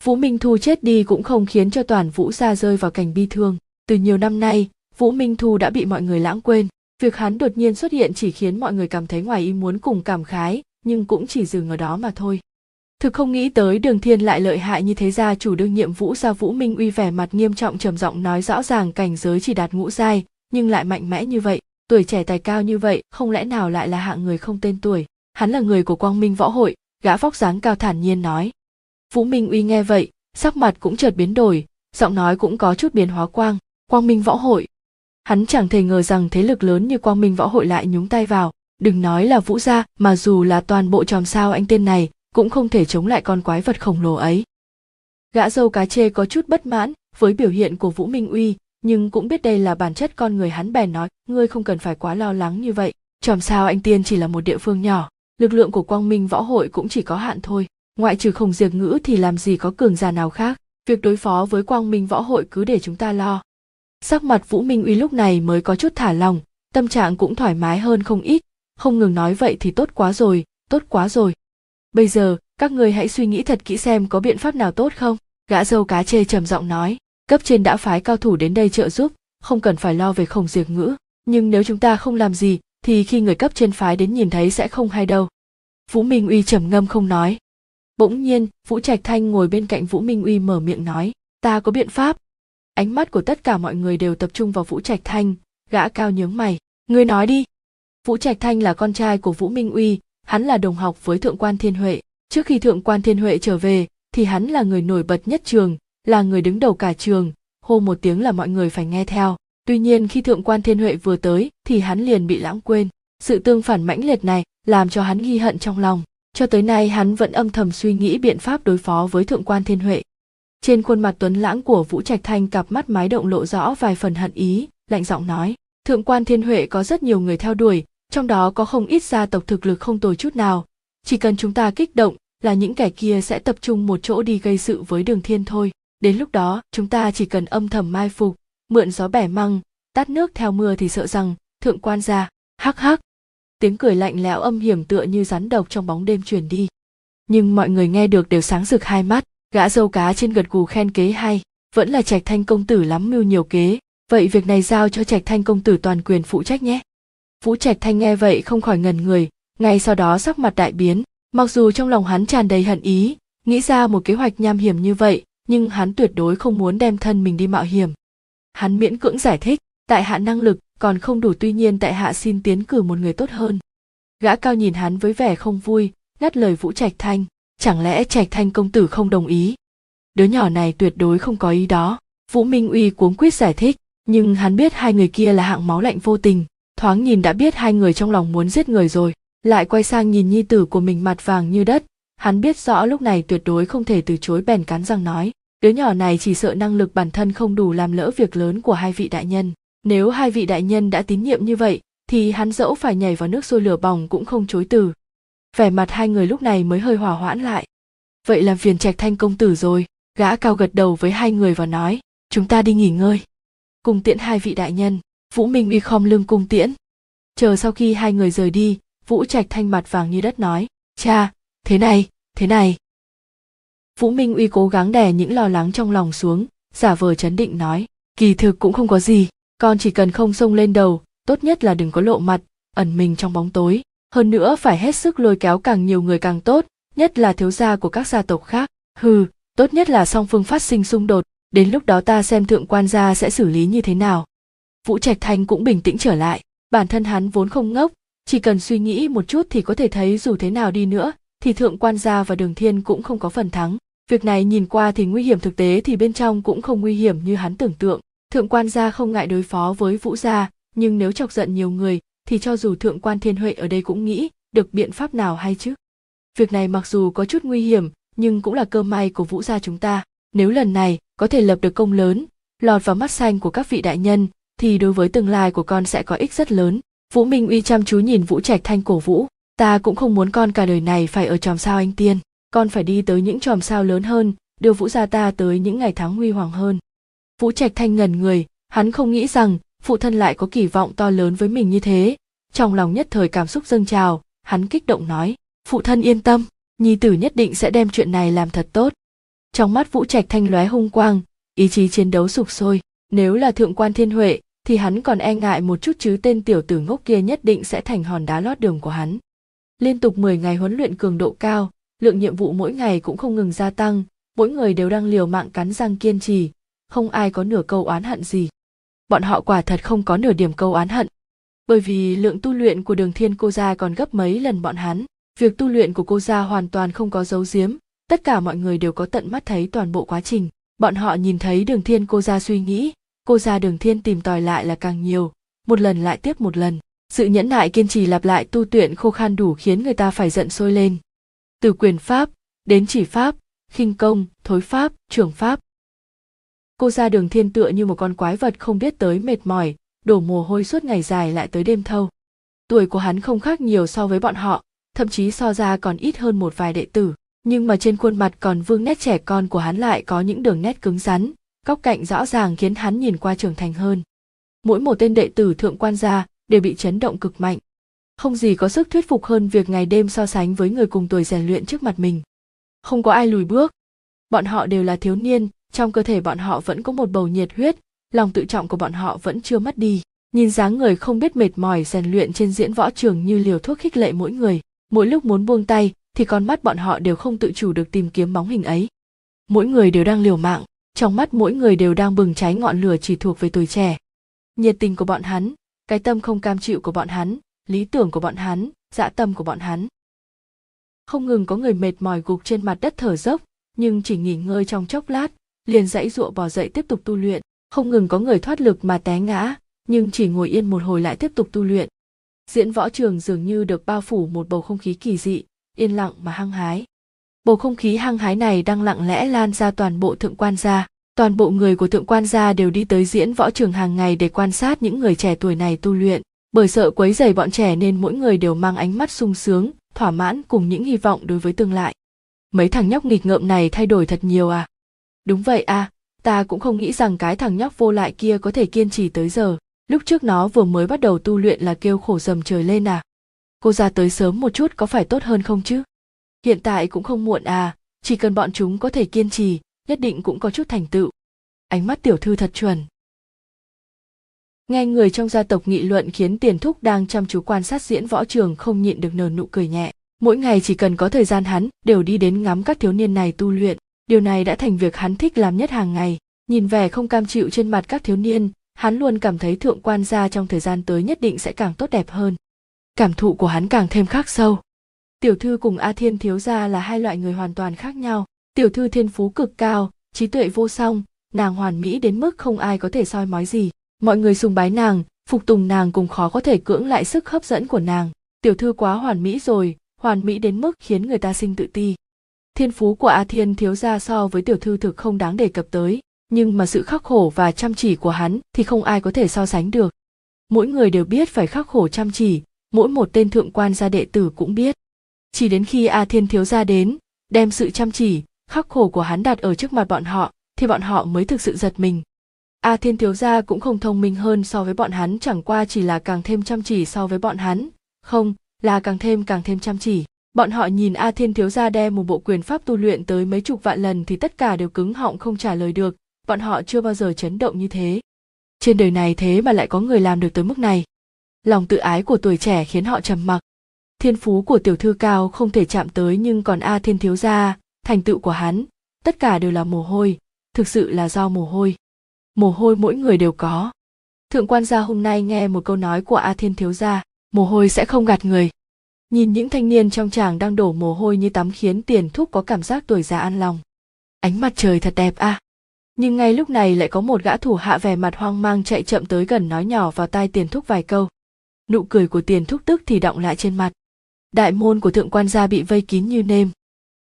A: vũ minh thu chết đi cũng không khiến cho toàn vũ gia rơi vào cảnh bi thương. Từ nhiều năm nay, vũ minh thu đã bị mọi người lãng quên. Việc hắn đột nhiên xuất hiện chỉ khiến mọi người cảm thấy ngoài ý muốn cùng cảm khái, nhưng cũng chỉ dừng ở đó mà thôi. Thực không nghĩ tới đường thiên lại lợi hại như thế gia chủ đương nhiệm vũ gia vũ minh uy vẻ mặt nghiêm trọng trầm giọng nói rõ ràng cảnh giới chỉ đạt ngũ giai, nhưng lại mạnh mẽ như vậy. Tuổi trẻ tài cao như vậy, không lẽ nào lại là hạng người không tên tuổi? Hắn là người của quang minh võ hội, gã vóc dáng cao thản nhiên nói vũ minh uy nghe vậy, sắc mặt cũng chợt biến đổi, giọng nói cũng có chút biến hóa quang quang minh võ hội. Hắn chẳng thể ngờ rằng thế lực lớn như quang minh võ hội lại nhúng tay vào. Đừng nói là vũ gia, mà dù là toàn bộ Tròm sao anh tên này, cũng không thể chống lại con quái vật khổng lồ ấy. Gã dâu cá chê có chút bất mãn với biểu hiện của vũ minh uy, nhưng cũng biết đây là bản chất con người hắn bèn nói, ngươi không cần phải quá lo lắng như vậy Tròm sao anh tiên chỉ là một địa phương nhỏ, lực lượng của quang minh võ hội cũng chỉ có hạn thôi ngoại trừ khổng diệt ngữ thì làm gì có cường giả nào khác? Việc đối phó với quang minh võ hội cứ để chúng ta lo. Sắc mặt vũ minh uy lúc này mới có chút thả lòng tâm trạng cũng thoải mái hơn không ít. Không ngừng nói vậy thì tốt quá rồi, tốt quá rồi. Bây giờ, các người hãy suy nghĩ thật kỹ xem có biện pháp nào tốt không? Gã dâu cá chê trầm giọng nói. Cấp trên đã phái cao thủ đến đây trợ giúp, không cần phải lo về khổng diệt ngữ. Nhưng nếu chúng ta không làm gì, thì khi người cấp trên phái đến nhìn thấy sẽ không hay đâu. Vũ minh uy trầm ngâm không nói bỗng nhiên, vũ trạch thanh ngồi bên cạnh vũ minh uy mở miệng nói, ta có biện pháp. Ánh mắt của tất cả mọi người đều tập trung vào vũ trạch thanh, gã cao nhướng mày, ngươi nói đi. Vũ trạch thanh là con trai của vũ minh uy, hắn là đồng học với thượng quan thiên huệ. Trước khi thượng quan thiên huệ trở về, thì hắn là người nổi bật nhất trường, là người đứng đầu cả trường, hô một tiếng là mọi người phải nghe theo. Tuy nhiên khi thượng quan thiên huệ vừa tới, thì hắn liền bị lãng quên. Sự tương phản mãnh liệt này, làm cho hắn ghi hận trong lòng cho tới nay hắn vẫn âm thầm suy nghĩ biện pháp đối phó với thượng quan thiên huệ. Trên khuôn mặt tuấn lãng của vũ trạch thanh cặp mắt mái động lộ rõ vài phần hận ý, lạnh giọng nói, thượng quan thiên huệ có rất nhiều người theo đuổi, trong đó có không ít gia tộc thực lực không tồi chút nào. Chỉ cần chúng ta kích động là những kẻ kia sẽ tập trung một chỗ đi gây sự với đường thiên thôi. Đến lúc đó, chúng ta chỉ cần âm thầm mai phục, mượn gió bẻ măng, tát nước theo mưa thì sợ rằng thượng quan gia hắc hắc tiếng cười lạnh lẽo âm hiểm tựa như rắn độc trong bóng đêm truyền đi. Nhưng mọi người nghe được đều sáng rực hai mắt, gã dâu cá trên gật gù khen kế hay, vẫn là trạch thanh công tử lắm mưu nhiều kế. Vậy việc này giao cho trạch thanh công tử toàn quyền phụ trách nhé. Vũ trạch thanh nghe vậy không khỏi ngần người, ngay sau đó sắc mặt đại biến. Mặc dù trong lòng hắn tràn đầy hận ý, nghĩ ra một kế hoạch nham hiểm như vậy, nhưng hắn tuyệt đối không muốn đem thân mình đi mạo hiểm. Hắn miễn cưỡng giải thích, tại hạ năng lực còn không đủ tuy nhiên tại hạ xin tiến cử một người tốt hơn. Gã cao nhìn hắn với vẻ không vui, ngắt lời vũ trạch thanh, chẳng lẽ trạch thanh công tử không đồng ý? Đứa nhỏ này tuyệt đối không có ý đó. Vũ minh uy cuống quýt giải thích, nhưng hắn biết hai người kia là hạng máu lạnh vô tình, thoáng nhìn đã biết hai người trong lòng muốn giết người rồi, lại quay sang nhìn nhi tử của mình mặt vàng như đất. Hắn biết rõ lúc này tuyệt đối không thể từ chối bèn cắn răng nói, đứa nhỏ này chỉ sợ năng lực bản thân không đủ làm lỡ việc lớn của hai vị đại nhân nếu hai vị đại nhân đã tín nhiệm như vậy, thì hắn dẫu phải nhảy vào nước sôi lửa bỏng cũng không chối từ. Vẻ mặt hai người lúc này mới hơi hòa hoãn lại. Vậy làm phiền trạch thanh công tử rồi, gã cao gật đầu với hai người và nói, chúng ta đi nghỉ ngơi. Cùng tiễn hai vị đại nhân, vũ minh uy khom lưng cung tiễn. Chờ sau khi hai người rời đi, vũ trạch thanh mặt vàng như đất nói, cha, thế này thế này. Vũ minh uy cố gắng đè những lo lắng trong lòng xuống, giả vờ chấn định nói, kỳ thực cũng không có gì con chỉ cần không xông lên đầu, tốt nhất là đừng có lộ mặt, ẩn mình trong bóng tối. Hơn nữa phải hết sức lôi kéo càng nhiều người càng tốt, nhất là thiếu gia của các gia tộc khác. Hừ, tốt nhất là song phương phát sinh xung đột, đến lúc đó ta xem thượng quan gia sẽ xử lý như thế nào. Vũ trạch thanh cũng bình tĩnh trở lại, bản thân hắn vốn không ngốc, chỉ cần suy nghĩ một chút thì có thể thấy dù thế nào đi nữa, thì thượng quan gia và đường thiên cũng không có phần thắng. Việc này nhìn qua thì nguy hiểm thực tế thì bên trong cũng không nguy hiểm như hắn tưởng tượng thượng quan gia không ngại đối phó với vũ gia, nhưng nếu chọc giận nhiều người, thì cho dù thượng quan thiên huệ ở đây cũng nghĩ, được biện pháp nào hay chứ? Việc này mặc dù có chút nguy hiểm, nhưng cũng là cơ may của vũ gia chúng ta. Nếu lần này, có thể lập được công lớn, lọt vào mắt xanh của các vị đại nhân, thì đối với tương lai của con sẽ có ích rất lớn. Vũ minh uy chăm chú nhìn vũ trạch thanh cổ vũ. Ta cũng không muốn con cả đời này phải ở tròm sao anh tiên. Con phải đi tới những tròm sao lớn hơn, đưa vũ gia ta tới những ngày tháng huy hoàng hơn vũ trạch thanh ngần người, hắn không nghĩ rằng phụ thân lại có kỳ vọng to lớn với mình như thế. Trong lòng nhất thời cảm xúc dâng trào, hắn kích động nói, phụ thân yên tâm, nhi tử nhất định sẽ đem chuyện này làm thật tốt. Trong mắt vũ trạch thanh lóe hung quang, ý chí chiến đấu sục sôi. Nếu là thượng quan thiên huệ, thì hắn còn e ngại một chút chứ tên tiểu tử ngốc kia nhất định sẽ thành hòn đá lót đường của hắn. Liên tục 10 ngày huấn luyện cường độ cao, lượng nhiệm vụ mỗi ngày cũng không ngừng gia tăng, mỗi người đều đang liều mạng cắn răng kiên trì không ai có nửa câu oán hận gì. Bọn họ quả thật không có nửa điểm câu oán hận. Bởi vì lượng tu luyện của đường thiên cô gia còn gấp mấy lần bọn hắn. Việc tu luyện của cô gia hoàn toàn không có giấu giếm. Tất cả mọi người đều có tận mắt thấy toàn bộ quá trình. Bọn họ nhìn thấy đường thiên cô gia suy nghĩ. Cô gia đường thiên tìm tòi lại là càng nhiều. Một lần lại tiếp một lần. Sự nhẫn nại kiên trì lặp lại tu tuyện khô khan đủ khiến người ta phải giận sôi lên. Từ quyền pháp, đến chỉ pháp, khinh công, thối pháp, trưởng pháp cô ra đường thiên tựa như một con quái vật không biết tới mệt mỏi, đổ mồ hôi suốt ngày dài lại tới đêm thâu. Tuổi của hắn không khác nhiều so với bọn họ, thậm chí so ra còn ít hơn một vài đệ tử. Nhưng mà trên khuôn mặt còn vương nét trẻ con của hắn lại có những đường nét cứng rắn, góc cạnh rõ ràng khiến hắn nhìn qua trưởng thành hơn. Mỗi một tên đệ tử thượng quan gia đều bị chấn động cực mạnh. Không gì có sức thuyết phục hơn việc ngày đêm so sánh với người cùng tuổi rèn luyện trước mặt mình. Không có ai lùi bước. Bọn họ đều là thiếu niên trong cơ thể bọn họ vẫn có một bầu nhiệt huyết, lòng tự trọng của bọn họ vẫn chưa mất đi. Nhìn dáng người không biết mệt mỏi rèn luyện trên diễn võ trường như liều thuốc khích lệ mỗi người, mỗi lúc muốn buông tay thì con mắt bọn họ đều không tự chủ được tìm kiếm bóng hình ấy. Mỗi người đều đang liều mạng, trong mắt mỗi người đều đang bừng cháy ngọn lửa chỉ thuộc về tuổi trẻ. Nhiệt tình của bọn hắn, cái tâm không cam chịu của bọn hắn, lý tưởng của bọn hắn dã tâm của bọn hắn. Không ngừng có người mệt mỏi gục trên mặt đất thở dốc, nhưng chỉ nghỉ ngơi trong chốc lát liền dãy dụa bò dậy tiếp tục tu luyện. Không ngừng có người thoát lực mà té ngã, nhưng chỉ ngồi yên một hồi lại tiếp tục tu luyện. Diễn võ trường dường như được bao phủ một bầu không khí kỳ dị, yên lặng mà hăng hái. Bầu không khí hăng hái này đang lặng lẽ lan ra toàn bộ thượng quan gia. Toàn bộ người của thượng quan gia đều đi tới diễn võ trường hàng ngày để quan sát những người trẻ tuổi này tu luyện. Bởi sợ quấy rầy bọn trẻ nên mỗi người đều mang ánh mắt sung sướng, thỏa mãn cùng những hy vọng đối với tương lai. Mấy thằng nhóc nghịch ngợm này thay đổi thật nhiều à? Đúng vậy à ta cũng không nghĩ rằng cái thằng nhóc vô lại kia có thể kiên trì tới giờ. Lúc trước nó vừa mới bắt đầu tu luyện là kêu khổ dầm trời lên à. Cô ra tới sớm một chút có phải tốt hơn không chứ? Hiện tại cũng không muộn à chỉ cần bọn chúng có thể kiên trì, nhất định cũng có chút thành tựu. Ánh mắt tiểu thư thật chuẩn. Nghe người trong gia tộc nghị luận khiến tiền thúc đang chăm chú quan sát diễn võ trường không nhịn được nở nụ cười nhẹ. Mỗi ngày chỉ cần có thời gian hắn, đều đi đến ngắm các thiếu niên này tu luyện điều này đã thành việc hắn thích làm nhất hàng ngày. Nhìn vẻ không cam chịu trên mặt các thiếu niên, hắn luôn cảm thấy thượng quan gia trong thời gian tới nhất định sẽ càng tốt đẹp hơn. Cảm thụ của hắn càng thêm khắc sâu. Tiểu thư cùng a thiên thiếu gia là hai loại người hoàn toàn khác nhau. Tiểu thư thiên phú cực cao, trí tuệ vô song, nàng hoàn mỹ đến mức không ai có thể soi mói gì. Mọi người sùng bái nàng, phục tùng nàng cùng khó có thể cưỡng lại sức hấp dẫn của nàng. Tiểu thư quá hoàn mỹ rồi, hoàn mỹ đến mức khiến người ta sinh tự ti thiên phú của a thiên thiếu gia so với tiểu thư thực không đáng đề cập tới, nhưng mà sự khắc khổ và chăm chỉ của hắn thì không ai có thể so sánh được. Mỗi người đều biết phải khắc khổ chăm chỉ, mỗi một tên thượng quan gia đệ tử cũng biết. Chỉ đến khi a thiên thiếu gia đến, đem sự chăm chỉ, khắc khổ của hắn đặt ở trước mặt bọn họ, thì bọn họ mới thực sự giật mình. A thiên thiếu gia cũng không thông minh hơn so với bọn hắn, chẳng qua chỉ là càng thêm chăm chỉ so với bọn hắn. Không, là càng thêm càng thêm chăm chỉ bọn họ nhìn a thiên thiếu gia đem một bộ quyền pháp tu luyện tới mấy chục vạn lần thì tất cả đều cứng họng không trả lời được. Bọn họ chưa bao giờ chấn động như thế. Trên đời này thế mà lại có người làm được tới mức này. Lòng tự ái của tuổi trẻ khiến họ trầm mặc. Thiên phú của tiểu thư cao không thể chạm tới nhưng còn a thiên thiếu gia, thành tựu của hắn, tất cả đều là mồ hôi, thực sự là do mồ hôi. Mồ hôi mỗi người đều có. Thượng quan gia hôm nay nghe một câu nói của a thiên thiếu gia, mồ hôi sẽ không gạt người nhìn những thanh niên trong tràng đang đổ mồ hôi như tắm khiến tiền thúc có cảm giác tuổi già an lòng. Ánh mặt trời thật đẹp à? Nhưng ngay lúc này lại có một gã thủ hạ vẻ mặt hoang mang chạy chậm tới gần nói nhỏ vào tai tiền thúc vài câu. Nụ cười của tiền thúc tức thì động lại trên mặt. Đại môn của thượng quan gia bị vây kín như nêm.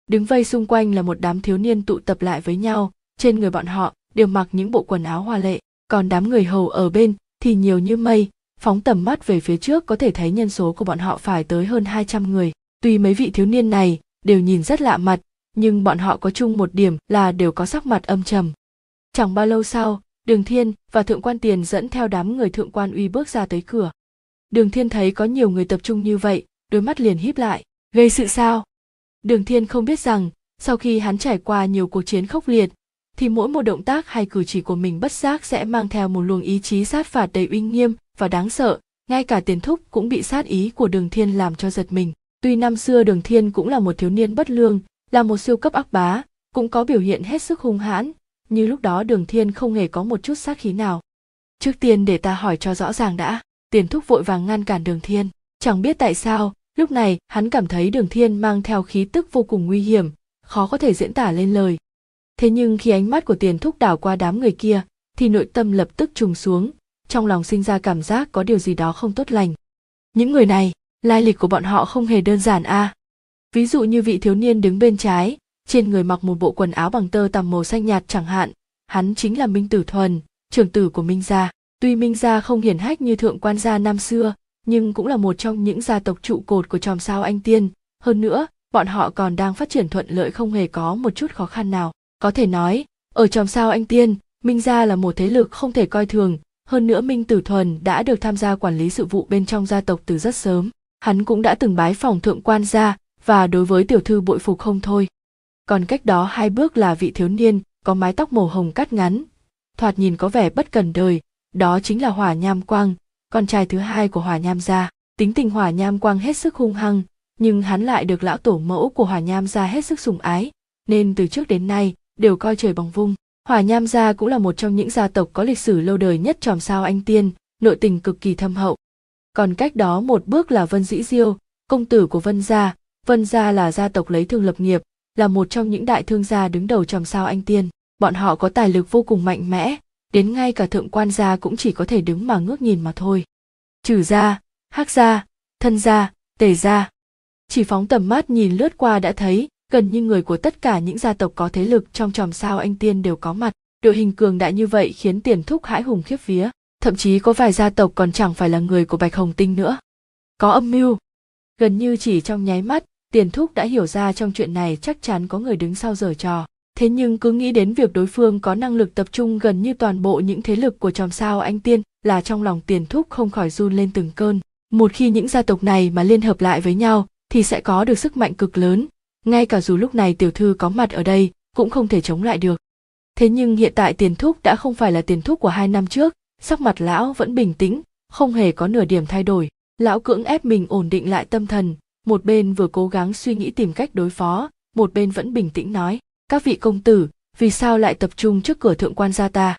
A: Đứng vây xung quanh là một đám thiếu niên tụ tập lại với nhau. Trên người bọn họ đều mặc những bộ quần áo hoa lệ, còn đám người hầu ở bên thì nhiều như mây phóng tầm mắt về phía trước có thể thấy nhân số của bọn họ phải tới hơn 200 người. Tuy mấy vị thiếu niên này đều nhìn rất lạ mặt, nhưng bọn họ có chung một điểm là đều có sắc mặt âm trầm. Chẳng bao lâu sau, Đường Thiên và Thượng quan Tiền dẫn theo đám người Thượng quan Uy bước ra tới cửa. Đường Thiên thấy có nhiều người tập trung như vậy, đôi mắt liền híp lại, gây sự sao? Đường Thiên không biết rằng, sau khi hắn trải qua nhiều cuộc chiến khốc liệt, thì mỗi một động tác hay cử chỉ của mình bất giác sẽ mang theo một luồng ý chí sát phạt đầy uy nghiêm và đáng sợ. Ngay cả tiền thúc cũng bị sát ý của đường thiên làm cho giật mình. Tuy năm xưa đường thiên cũng là một thiếu niên bất lương, là một siêu cấp ác bá, cũng có biểu hiện hết sức hung hãn, nhưng lúc đó đường thiên không hề có một chút sát khí nào. Trước tiên để ta hỏi cho rõ ràng đã, tiền thúc vội vàng ngăn cản đường thiên. Chẳng biết tại sao, lúc này hắn cảm thấy đường thiên mang theo khí tức vô cùng nguy hiểm, khó có thể diễn tả lên lời thế nhưng khi ánh mắt của tiền thúc đảo qua đám người kia, thì nội tâm lập tức trùng xuống, trong lòng sinh ra cảm giác có điều gì đó không tốt lành. Những người này, lai lịch của bọn họ không hề đơn giản a. À. ví dụ như vị thiếu niên đứng bên trái, trên người mặc một bộ quần áo bằng tơ tằm màu xanh nhạt chẳng hạn, hắn chính là minh tử thuần, trưởng tử của minh gia. Tuy minh gia không hiển hách như thượng quan gia năm xưa, nhưng cũng là một trong những gia tộc trụ cột của tròm sao anh tiên. Hơn nữa, bọn họ còn đang phát triển thuận lợi không hề có một chút khó khăn nào có thể nói, ở trong sao anh tiên, minh gia là một thế lực không thể coi thường. Hơn nữa minh tử thuần đã được tham gia quản lý sự vụ bên trong gia tộc từ rất sớm. Hắn cũng đã từng bái phòng thượng quan gia và đối với tiểu thư bội phục không thôi. Còn cách đó hai bước là vị thiếu niên, có mái tóc màu hồng cắt ngắn, thoạt nhìn có vẻ bất cần đời. Đó chính là hỏa nham quang, con trai thứ hai của hỏa nham gia. Tính tình hỏa nham quang hết sức hung hăng, nhưng hắn lại được lão tổ mẫu của hỏa nham gia hết sức sủng ái. Nên từ trước đến nay đều coi trời bằng vung. Hỏa nham gia cũng là một trong những gia tộc có lịch sử lâu đời nhất tròm sao anh tiên, nội tình cực kỳ thâm hậu. Còn cách đó một bước là vân dĩ diêu, công tử của vân gia. Vân gia là gia tộc lấy thương lập nghiệp, là một trong những đại thương gia đứng đầu tròm sao anh tiên. Bọn họ có tài lực vô cùng mạnh mẽ, đến ngay cả thượng quan gia cũng chỉ có thể đứng mà ngước nhìn mà thôi. Trừ gia, hắc gia, thân gia, tề gia. Chỉ phóng tầm mắt nhìn lướt qua đã thấy gần như người của tất cả những gia tộc có thế lực trong tròm sao anh tiên đều có mặt. Đội hình cường đại như vậy khiến tiền thúc hãi hùng khiếp vía. Thậm chí có vài gia tộc còn chẳng phải là người của bạch hồng tinh nữa. Có âm mưu. Gần như chỉ trong nháy mắt, tiền thúc đã hiểu ra trong chuyện này chắc chắn có người đứng sau giở trò. Thế nhưng cứ nghĩ đến việc đối phương có năng lực tập trung gần như toàn bộ những thế lực của chòm sao anh tiên là trong lòng tiền thúc không khỏi run lên từng cơn. Một khi những gia tộc này mà liên hợp lại với nhau thì sẽ có được sức mạnh cực lớn ngay cả dù lúc này tiểu thư có mặt ở đây, cũng không thể chống lại được. Thế nhưng hiện tại tiền thúc đã không phải là tiền thúc của hai năm trước, sắc mặt lão vẫn bình tĩnh, không hề có nửa điểm thay đổi. Lão cưỡng ép mình ổn định lại tâm thần, một bên vừa cố gắng suy nghĩ tìm cách đối phó, một bên vẫn bình tĩnh nói, các vị công tử, vì sao lại tập trung trước cửa thượng quan gia ta?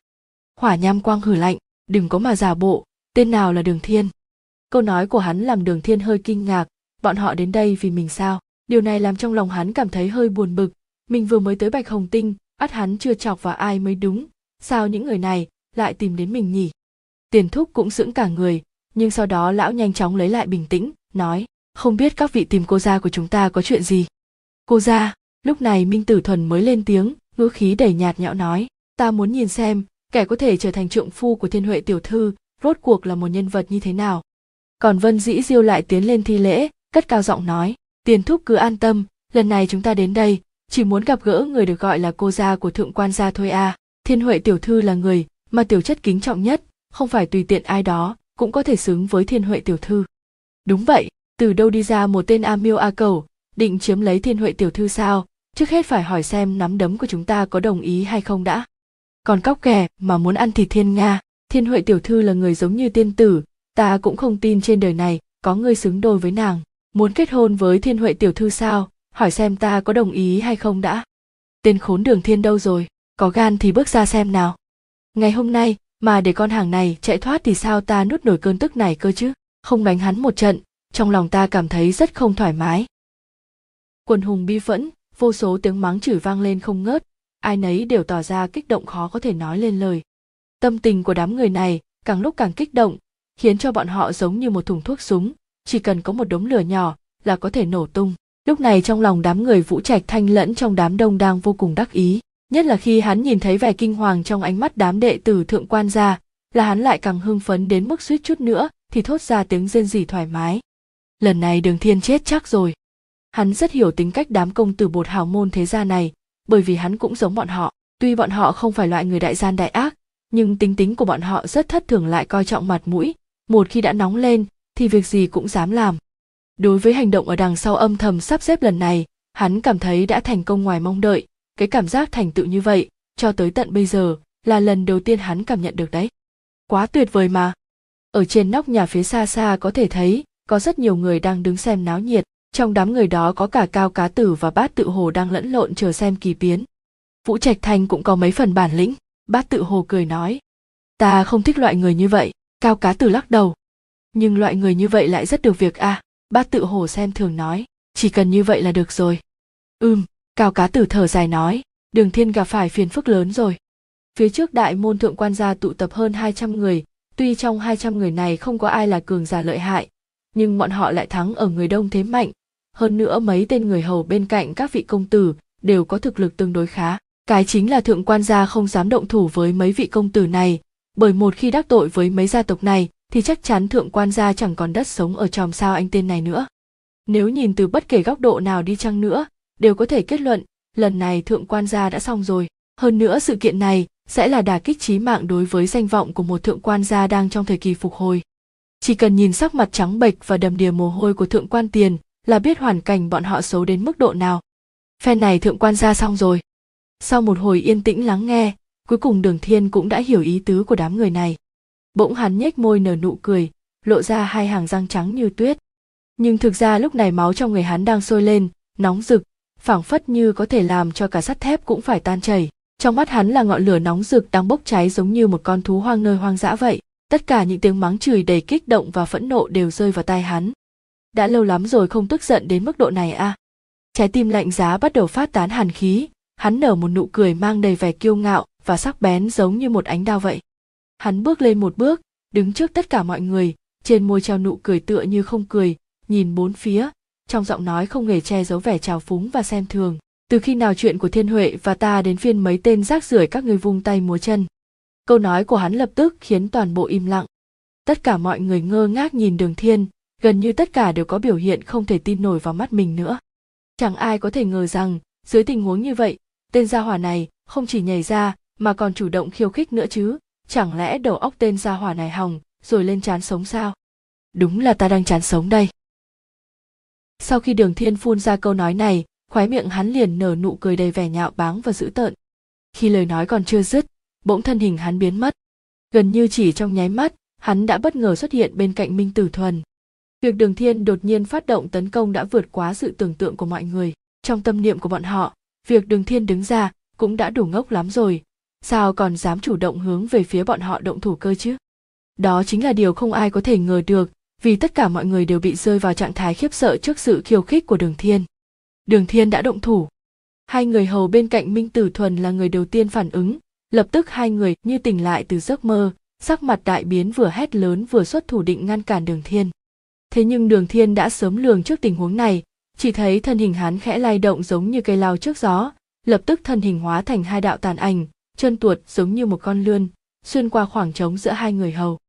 A: Hỏa nham quang hử lạnh, đừng có mà giả bộ, tên nào là đường thiên? Câu nói của hắn làm đường thiên hơi kinh ngạc, bọn họ đến đây vì mình sao? Điều này làm trong lòng hắn cảm thấy hơi buồn bực. Mình vừa mới tới bạch hồng tinh, ắt hắn chưa chọc vào ai mới đúng. Sao những người này lại tìm đến mình nhỉ? Tiền thúc cũng sững cả người, nhưng sau đó lão nhanh chóng lấy lại bình tĩnh, nói, không biết các vị tìm cô gia của chúng ta có chuyện gì? Cô gia? Lúc này minh tử thuần mới lên tiếng, ngữ khí đầy nhạt nhẽo nói, ta muốn nhìn xem, kẻ có thể trở thành trượng phu của thiên huệ tiểu thư, rốt cuộc là một nhân vật như thế nào? Còn vân dĩ diêu lại tiến lên thi lễ, cất cao giọng nói tiền thúc cứ an tâm, lần này chúng ta đến đây, chỉ muốn gặp gỡ người được gọi là cô gia của thượng quan gia thôi à. Thiên huệ tiểu thư là người mà tiểu chất kính trọng nhất, không phải tùy tiện ai đó cũng có thể xứng với thiên huệ tiểu thư. Đúng vậy, từ đâu đi ra một tên a miêu a cầu, định chiếm lấy thiên huệ tiểu thư sao? Trước hết phải hỏi xem nắm đấm của chúng ta có đồng ý hay không đã. Còn cóc kè mà muốn ăn thịt thiên nga, thiên huệ tiểu thư là người giống như tiên tử, ta cũng không tin trên đời này có người xứng đôi với nàng muốn kết hôn với thiên huệ tiểu thư sao? Hỏi xem ta có đồng ý hay không đã. Tên khốn đường thiên đâu rồi? Có gan thì bước ra xem nào. Ngày hôm nay, mà để con hàng này chạy thoát thì sao ta nuốt nổi cơn tức này cơ chứ? Không đánh hắn một trận, trong lòng ta cảm thấy rất không thoải mái. Quần hùng bi phẫn, vô số tiếng mắng chửi vang lên không ngớt. Ai nấy đều tỏ ra kích động khó có thể nói lên lời. Tâm tình của đám người này càng lúc càng kích động, khiến cho bọn họ giống như một thùng thuốc súng chỉ cần có một đống lửa nhỏ là có thể nổ tung. Lúc này trong lòng đám người vũ trạch thanh lẫn trong đám đông đang vô cùng đắc ý, nhất là khi hắn nhìn thấy vẻ kinh hoàng trong ánh mắt đám đệ tử thượng quan gia, là hắn lại càng hưng phấn đến mức suýt chút nữa thì thốt ra tiếng rên rỉ thoải mái. Lần này đường thiên chết chắc rồi. Hắn rất hiểu tính cách đám công tử bột hào môn thế gia này, bởi vì hắn cũng giống bọn họ. Tuy bọn họ không phải loại người đại gian đại ác, nhưng tính tính của bọn họ rất thất thường lại coi trọng mặt mũi. Một khi đã nóng lên thì việc gì cũng dám làm. Đối với hành động ở đằng sau âm thầm sắp xếp lần này, hắn cảm thấy đã thành công ngoài mong đợi. Cái cảm giác thành tựu như vậy, cho tới tận bây giờ, là lần đầu tiên hắn cảm nhận được đấy. Quá tuyệt vời mà. Ở trên nóc nhà phía xa xa có thể thấy, có rất nhiều người đang đứng xem náo nhiệt. Trong đám người đó có cả cao cá tử và bát tự hồ đang lẫn lộn chờ xem kỳ biến. Vũ trạch thanh cũng có mấy phần bản lĩnh, bát tự hồ cười nói, ta không thích loại người như vậy. Cao cá tử lắc đầu nhưng loại người như vậy lại rất được việc a à. bát tự hổ xem thường nói. Chỉ cần như vậy là được rồi. Ừm, cao cá tử thở dài nói. Đường thiên gặp phải phiền phức lớn rồi. Phía trước đại môn thượng quan gia tụ tập hơn 200 người. Tuy trong 200 người này không có ai là cường giả lợi hại, nhưng bọn họ lại thắng ở người đông thế mạnh. Hơn nữa mấy tên người hầu bên cạnh các vị công tử đều có thực lực tương đối khá. Cái chính là thượng quan gia không dám động thủ với mấy vị công tử này, bởi một khi đắc tội với mấy gia tộc này thì chắc chắn thượng quan gia chẳng còn đất sống ở tròm sao anh tên này nữa. Nếu nhìn từ bất kể góc độ nào đi chăng nữa, đều có thể kết luận, lần này thượng quan gia đã xong rồi. Hơn nữa sự kiện này sẽ là đả kích chí mạng đối với danh vọng của một thượng quan gia đang trong thời kỳ phục hồi. Chỉ cần nhìn sắc mặt trắng bệch và đầm đìa mồ hôi của thượng quan tiền là biết hoàn cảnh bọn họ xấu đến mức độ nào. Phen này thượng quan gia xong rồi. Sau một hồi yên tĩnh lắng nghe, cuối cùng đường thiên cũng đã hiểu ý tứ của đám người này bỗng hắn nhếch môi nở nụ cười, lộ ra hai hàng răng trắng như tuyết. Nhưng thực ra lúc này máu trong người hắn đang sôi lên, nóng rực, phảng phất như có thể làm cho cả sắt thép cũng phải tan chảy. Trong mắt hắn là ngọn lửa nóng rực đang bốc cháy giống như một con thú hoang nơi hoang dã vậy. Tất cả những tiếng mắng chửi đầy kích động và phẫn nộ đều rơi vào tai hắn. Đã lâu lắm rồi không tức giận đến mức độ này à? Trái tim lạnh giá bắt đầu phát tán hàn khí. Hắn nở một nụ cười mang đầy vẻ kiêu ngạo và sắc bén giống như một ánh đao vậy hắn bước lên một bước, đứng trước tất cả mọi người, trên môi treo nụ cười tựa như không cười, nhìn bốn phía, trong giọng nói không hề che giấu vẻ trào phúng và xem thường. Từ khi nào chuyện của thiên huệ và ta đến phiên mấy tên rác rưởi các người vung tay múa chân? Câu nói của hắn lập tức khiến toàn bộ im lặng. Tất cả mọi người ngơ ngác nhìn đường thiên, gần như tất cả đều có biểu hiện không thể tin nổi vào mắt mình nữa. Chẳng ai có thể ngờ rằng, dưới tình huống như vậy, tên gia hỏa này không chỉ nhảy ra, mà còn chủ động khiêu khích nữa chứ chẳng lẽ đầu óc tên gia hỏa này hỏng, rồi lên chán sống sao? Đúng là ta đang chán sống đây. Sau khi đường thiên phun ra câu nói này, khóe miệng hắn liền nở nụ cười đầy vẻ nhạo báng và dữ tợn. Khi lời nói còn chưa dứt, bỗng thân hình hắn biến mất. Gần như chỉ trong nháy mắt, hắn đã bất ngờ xuất hiện bên cạnh minh tử thuần. Việc đường thiên đột nhiên phát động tấn công đã vượt quá sự tưởng tượng của mọi người. Trong tâm niệm của bọn họ, việc đường thiên đứng ra cũng đã đủ ngốc lắm rồi sao còn dám chủ động hướng về phía bọn họ động thủ cơ chứ? Đó chính là điều không ai có thể ngờ được, vì tất cả mọi người đều bị rơi vào trạng thái khiếp sợ trước sự khiêu khích của đường thiên. Đường thiên đã động thủ. Hai người hầu bên cạnh minh tử thuần là người đầu tiên phản ứng, lập tức hai người như tỉnh lại từ giấc mơ, sắc mặt đại biến vừa hét lớn vừa xuất thủ định ngăn cản đường thiên. Thế nhưng đường thiên đã sớm lường trước tình huống này, chỉ thấy thân hình hắn khẽ lay động giống như cây lao trước gió, lập tức thân hình hóa thành hai đạo tàn ảnh chân tuột giống như một con lươn, xuyên qua khoảng trống giữa hai người hầu.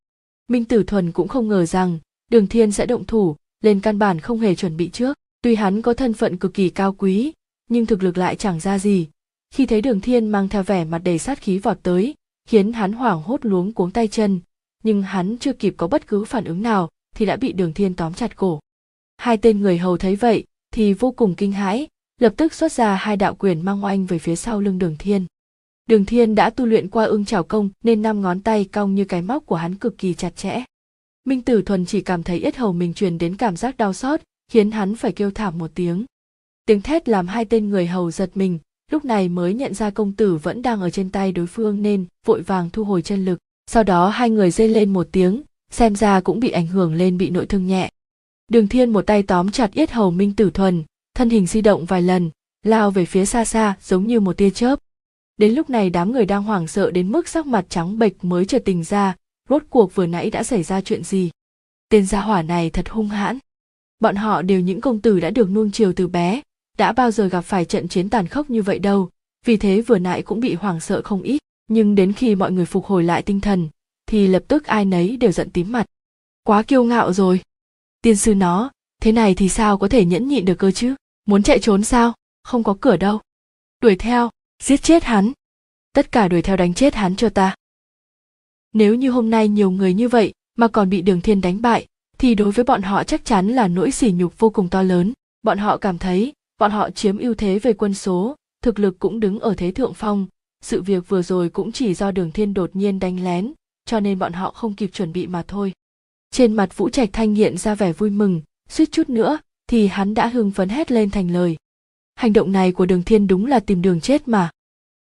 A: Minh tử thuần cũng không ngờ rằng, đường thiên sẽ động thủ, lên căn bản không hề chuẩn bị trước. Tuy hắn có thân phận cực kỳ cao quý, nhưng thực lực lại chẳng ra gì. Khi thấy đường thiên mang theo vẻ mặt đầy sát khí vọt tới, khiến hắn hoảng hốt luống cuống tay chân. Nhưng hắn chưa kịp có bất cứ phản ứng nào, thì đã bị đường thiên tóm chặt cổ. Hai tên người hầu thấy vậy, thì vô cùng kinh hãi, lập tức xuất ra hai đạo quyền mang oanh về phía sau lưng đường thiên đường thiên đã tu luyện qua ưng chảo công, nên năm ngón tay cong như cái móc của hắn cực kỳ chặt chẽ. Minh tử thuần chỉ cảm thấy yết hầu mình truyền đến cảm giác đau xót, khiến hắn phải kêu thảm một tiếng. Tiếng thét làm hai tên người hầu giật mình, lúc này mới nhận ra công tử vẫn đang ở trên tay đối phương nên vội vàng thu hồi chân lực. Sau đó hai người rên lên một tiếng, xem ra cũng bị ảnh hưởng lên bị nội thương nhẹ. Đường thiên một tay tóm chặt yết hầu minh tử thuần, thân hình di động vài lần, lao về phía xa xa giống như một tia chớp đến lúc này đám người đang hoảng sợ đến mức sắc mặt trắng bệch mới chợt tình ra, rốt cuộc vừa nãy đã xảy ra chuyện gì? Tên gia hỏa này thật hung hãn. Bọn họ đều những công tử đã được nuông chiều từ bé, đã bao giờ gặp phải trận chiến tàn khốc như vậy đâu. Vì thế vừa nãy cũng bị hoảng sợ không ít, nhưng đến khi mọi người phục hồi lại tinh thần, thì lập tức ai nấy đều giận tím mặt. Quá kiêu ngạo rồi. Tiên sư nó, thế này thì sao có thể nhẫn nhịn được cơ chứ? Muốn chạy trốn sao? Không có cửa đâu. Đuổi theo giết chết hắn. Tất cả đuổi theo đánh chết hắn cho ta. Nếu như hôm nay nhiều người như vậy mà còn bị đường thiên đánh bại, thì đối với bọn họ chắc chắn là nỗi sỉ nhục vô cùng to lớn. Bọn họ cảm thấy, bọn họ chiếm ưu thế về quân số, thực lực cũng đứng ở thế thượng phong. Sự việc vừa rồi cũng chỉ do đường thiên đột nhiên đánh lén, cho nên bọn họ không kịp chuẩn bị mà thôi. Trên mặt vũ trạch thanh hiện ra vẻ vui mừng, suýt chút nữa thì hắn đã hưng phấn hét lên thành lời hành động này của đường thiên đúng là tìm đường chết mà.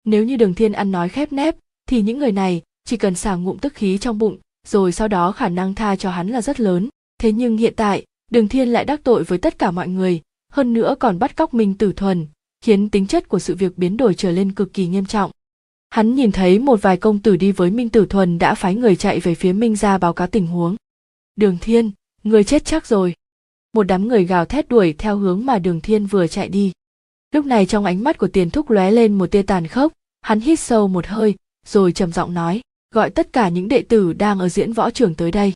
A: Nếu như đường thiên ăn nói khép nép, thì những người này chỉ cần xả ngụm tức khí trong bụng, rồi sau đó khả năng tha cho hắn là rất lớn. Thế nhưng hiện tại, đường thiên lại đắc tội với tất cả mọi người, hơn nữa còn bắt cóc minh tử thuần, khiến tính chất của sự việc biến đổi trở lên cực kỳ nghiêm trọng. Hắn nhìn thấy một vài công tử đi với minh tử thuần đã phái người chạy về phía minh gia báo cáo tình huống. Đường thiên, người chết chắc rồi. Một đám người gào thét đuổi theo hướng mà đường thiên vừa chạy đi lúc này trong ánh mắt của tiền thúc lóe lên một tia tàn khốc, hắn hít sâu một hơi, rồi trầm giọng nói, gọi tất cả những đệ tử đang ở diễn võ trường tới đây.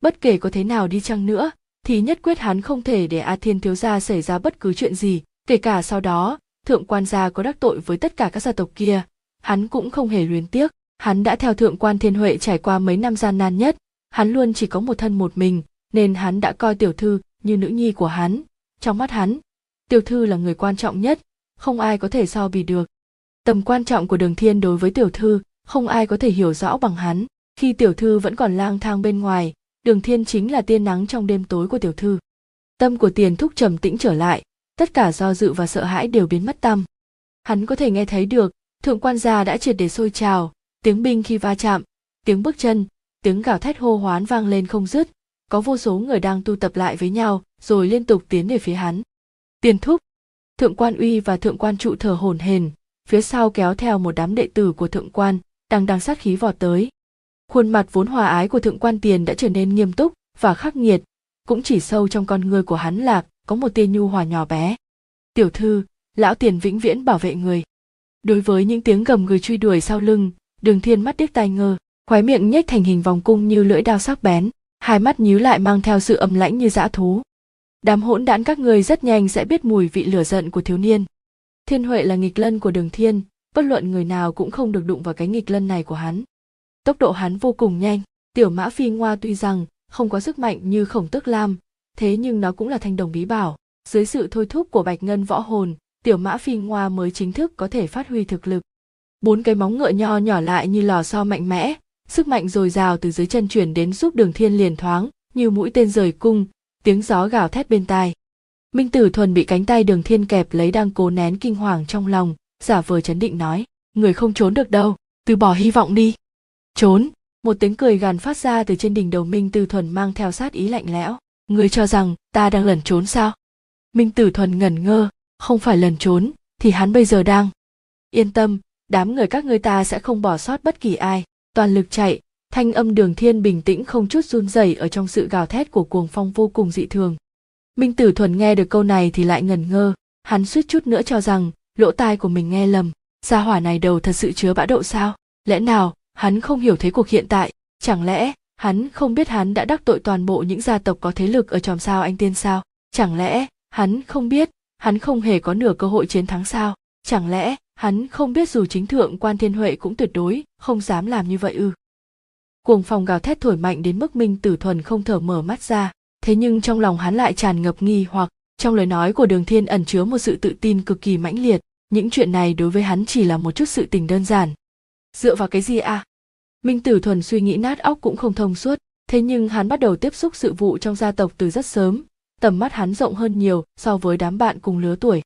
A: Bất kể có thế nào đi chăng nữa, thì nhất quyết hắn không thể để a thiên thiếu gia xảy ra bất cứ chuyện gì, kể cả sau đó, thượng quan gia có đắc tội với tất cả các gia tộc kia. Hắn cũng không hề luyến tiếc, hắn đã theo thượng quan thiên huệ trải qua mấy năm gian nan nhất, hắn luôn chỉ có một thân một mình, nên hắn đã coi tiểu thư như nữ nhi của hắn. Trong mắt hắn tiểu thư là người quan trọng nhất, không ai có thể so bì được. Tầm quan trọng của đường thiên đối với tiểu thư, không ai có thể hiểu rõ bằng hắn. Khi tiểu thư vẫn còn lang thang bên ngoài, đường thiên chính là tia nắng trong đêm tối của tiểu thư. Tâm của tiền thúc trầm tĩnh trở lại, tất cả do dự và sợ hãi đều biến mất tâm hắn có thể nghe thấy được, thượng quan gia đã triệt để sôi trào, tiếng binh khi va chạm, tiếng bước chân, tiếng gào thét hô hoán vang lên không dứt. Có vô số người đang tu tập lại với nhau, rồi liên tục tiến về phía hắn tiền thúc. Thượng quan uy và thượng quan trụ thở hổn hển phía sau kéo theo một đám đệ tử của thượng quan, đang đang sát khí vọt tới. Khuôn mặt vốn hòa ái của thượng quan tiền đã trở nên nghiêm túc và khắc nghiệt. Cũng chỉ sâu trong con người của hắn là có một tia nhu hòa nhỏ bé. Tiểu thư, lão tiền vĩnh viễn bảo vệ người. Đối với những tiếng gầm người truy đuổi sau lưng, đường thiên mắt điếc tai ngơ, khóe miệng nhếch thành hình vòng cung như lưỡi đao sắc bén, hai mắt nhíu lại mang theo sự âm lãnh như dã thú đám hỗn đản các người rất nhanh sẽ biết mùi vị lửa giận của thiếu niên. Thiên huệ là nghịch lân của đường thiên, bất luận người nào cũng không được đụng vào cái nghịch lân này của hắn. Tốc độ hắn vô cùng nhanh, tiểu mã phi ngoa tuy rằng không có sức mạnh như khổng tước lam, thế nhưng nó cũng là thanh đồng bí bảo. Dưới sự thôi thúc của bạch ngân võ hồn, tiểu mã phi ngoa mới chính thức có thể phát huy thực lực. Bốn cái móng ngựa nho nhỏ lại như lò xo mạnh mẽ, sức mạnh dồi dào từ dưới chân chuyển đến giúp đường thiên liền thoáng, như mũi tên rời cung tiếng gió gào thét bên tai. Minh tử thuần bị cánh tay đường thiên kẹp lấy đang cố nén kinh hoàng trong lòng, giả vờ chấn định nói, người không trốn được đâu, từ bỏ hy vọng đi. Trốn? Một tiếng cười gằn phát ra từ trên đỉnh đầu minh tử thuần mang theo sát ý lạnh lẽo. Người cho rằng ta đang lẩn trốn sao? Minh tử thuần ngẩn ngơ, không phải lẩn trốn, thì hắn bây giờ đang? Yên tâm, đám người các ngươi ta sẽ không bỏ sót bất kỳ ai, toàn lực chạy thanh âm đường thiên bình tĩnh không chút run rẩy ở trong sự gào thét của cuồng phong vô cùng dị thường. Minh tử thuần nghe được câu này thì lại ngẩn ngơ, hắn suýt chút nữa cho rằng, lỗ tai của mình nghe lầm, gia hỏa này đầu thật sự chứa bã độ sao? Lẽ nào, hắn không hiểu thế cuộc hiện tại, chẳng lẽ, hắn không biết hắn đã đắc tội toàn bộ những gia tộc có thế lực ở tròm sao anh tiên sao? Chẳng lẽ, hắn không biết, hắn không hề có nửa cơ hội chiến thắng sao? Chẳng lẽ, hắn không biết dù chính thượng quan thiên huệ cũng tuyệt đối, không dám làm như vậy ư? Cuồng phòng gào thét thổi mạnh đến mức minh tử thuần không thở mở mắt ra. Thế nhưng trong lòng hắn lại tràn ngập nghi hoặc. Trong lời nói của đường thiên ẩn chứa một sự tự tin cực kỳ mãnh liệt. Những chuyện này đối với hắn chỉ là một chút sự tình đơn giản. Dựa vào cái gì à? Minh tử thuần suy nghĩ nát óc cũng không thông suốt. Thế nhưng hắn bắt đầu tiếp xúc sự vụ trong gia tộc từ rất sớm. Tầm mắt hắn rộng hơn nhiều so với đám bạn cùng lứa tuổi.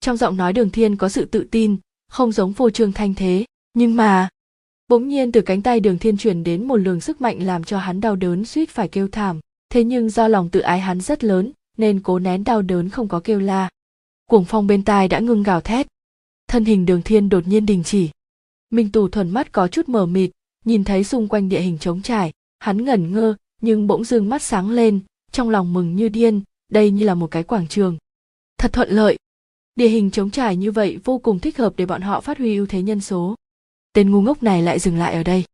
A: Trong giọng nói đường thiên có sự tự tin, không giống vô trương thanh thế. Nhưng mà bỗng nhiên từ cánh tay đường thiên truyền đến một luồng sức mạnh làm cho hắn đau đớn suýt phải kêu thảm. Thế nhưng do lòng tự ái hắn rất lớn, nên cố nén đau đớn không có kêu la. Cuồng phong bên tai đã ngưng gào thét. Thân hình đường thiên đột nhiên đình chỉ. Minh tù thuần mắt có chút mờ mịt, nhìn thấy xung quanh địa hình trống trải. Hắn ngẩn ngơ, nhưng bỗng dưng mắt sáng lên, trong lòng mừng như điên, đây như là một cái quảng trường. Thật thuận lợi. Địa hình trống trải như vậy vô cùng thích hợp để bọn họ phát huy ưu thế nhân số tên ngu ngốc này lại dừng lại ở đây.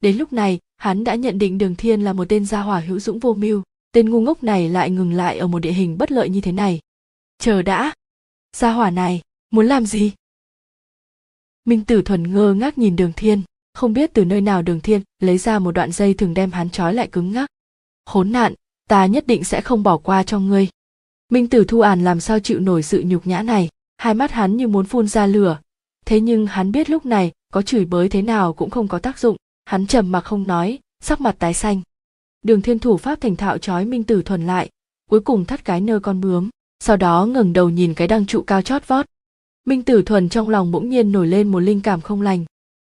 A: Đến lúc này, hắn đã nhận định đường thiên là một tên gia hỏa hữu dũng vô mưu, tên ngu ngốc này lại ngừng lại ở một địa hình bất lợi như thế này. Chờ đã! Gia hỏa này, muốn làm gì? Minh tử thuần ngơ ngác nhìn đường thiên, không biết từ nơi nào đường thiên lấy ra một đoạn dây thường đem hắn trói lại cứng ngắc. Khốn nạn, ta nhất định sẽ không bỏ qua cho ngươi. Minh tử thu ản làm sao chịu nổi sự nhục nhã này, hai mắt hắn như muốn phun ra lửa thế nhưng hắn biết lúc này, có chửi bới thế nào cũng không có tác dụng. Hắn trầm mặc không nói, sắc mặt tái xanh. Đường thiên thủ pháp thành thạo trói minh tử thuần lại, cuối cùng thắt cái nơ con bướm, sau đó ngẩng đầu nhìn cái đăng trụ cao chót vót. Minh tử thuần trong lòng bỗng nhiên nổi lên một linh cảm không lành.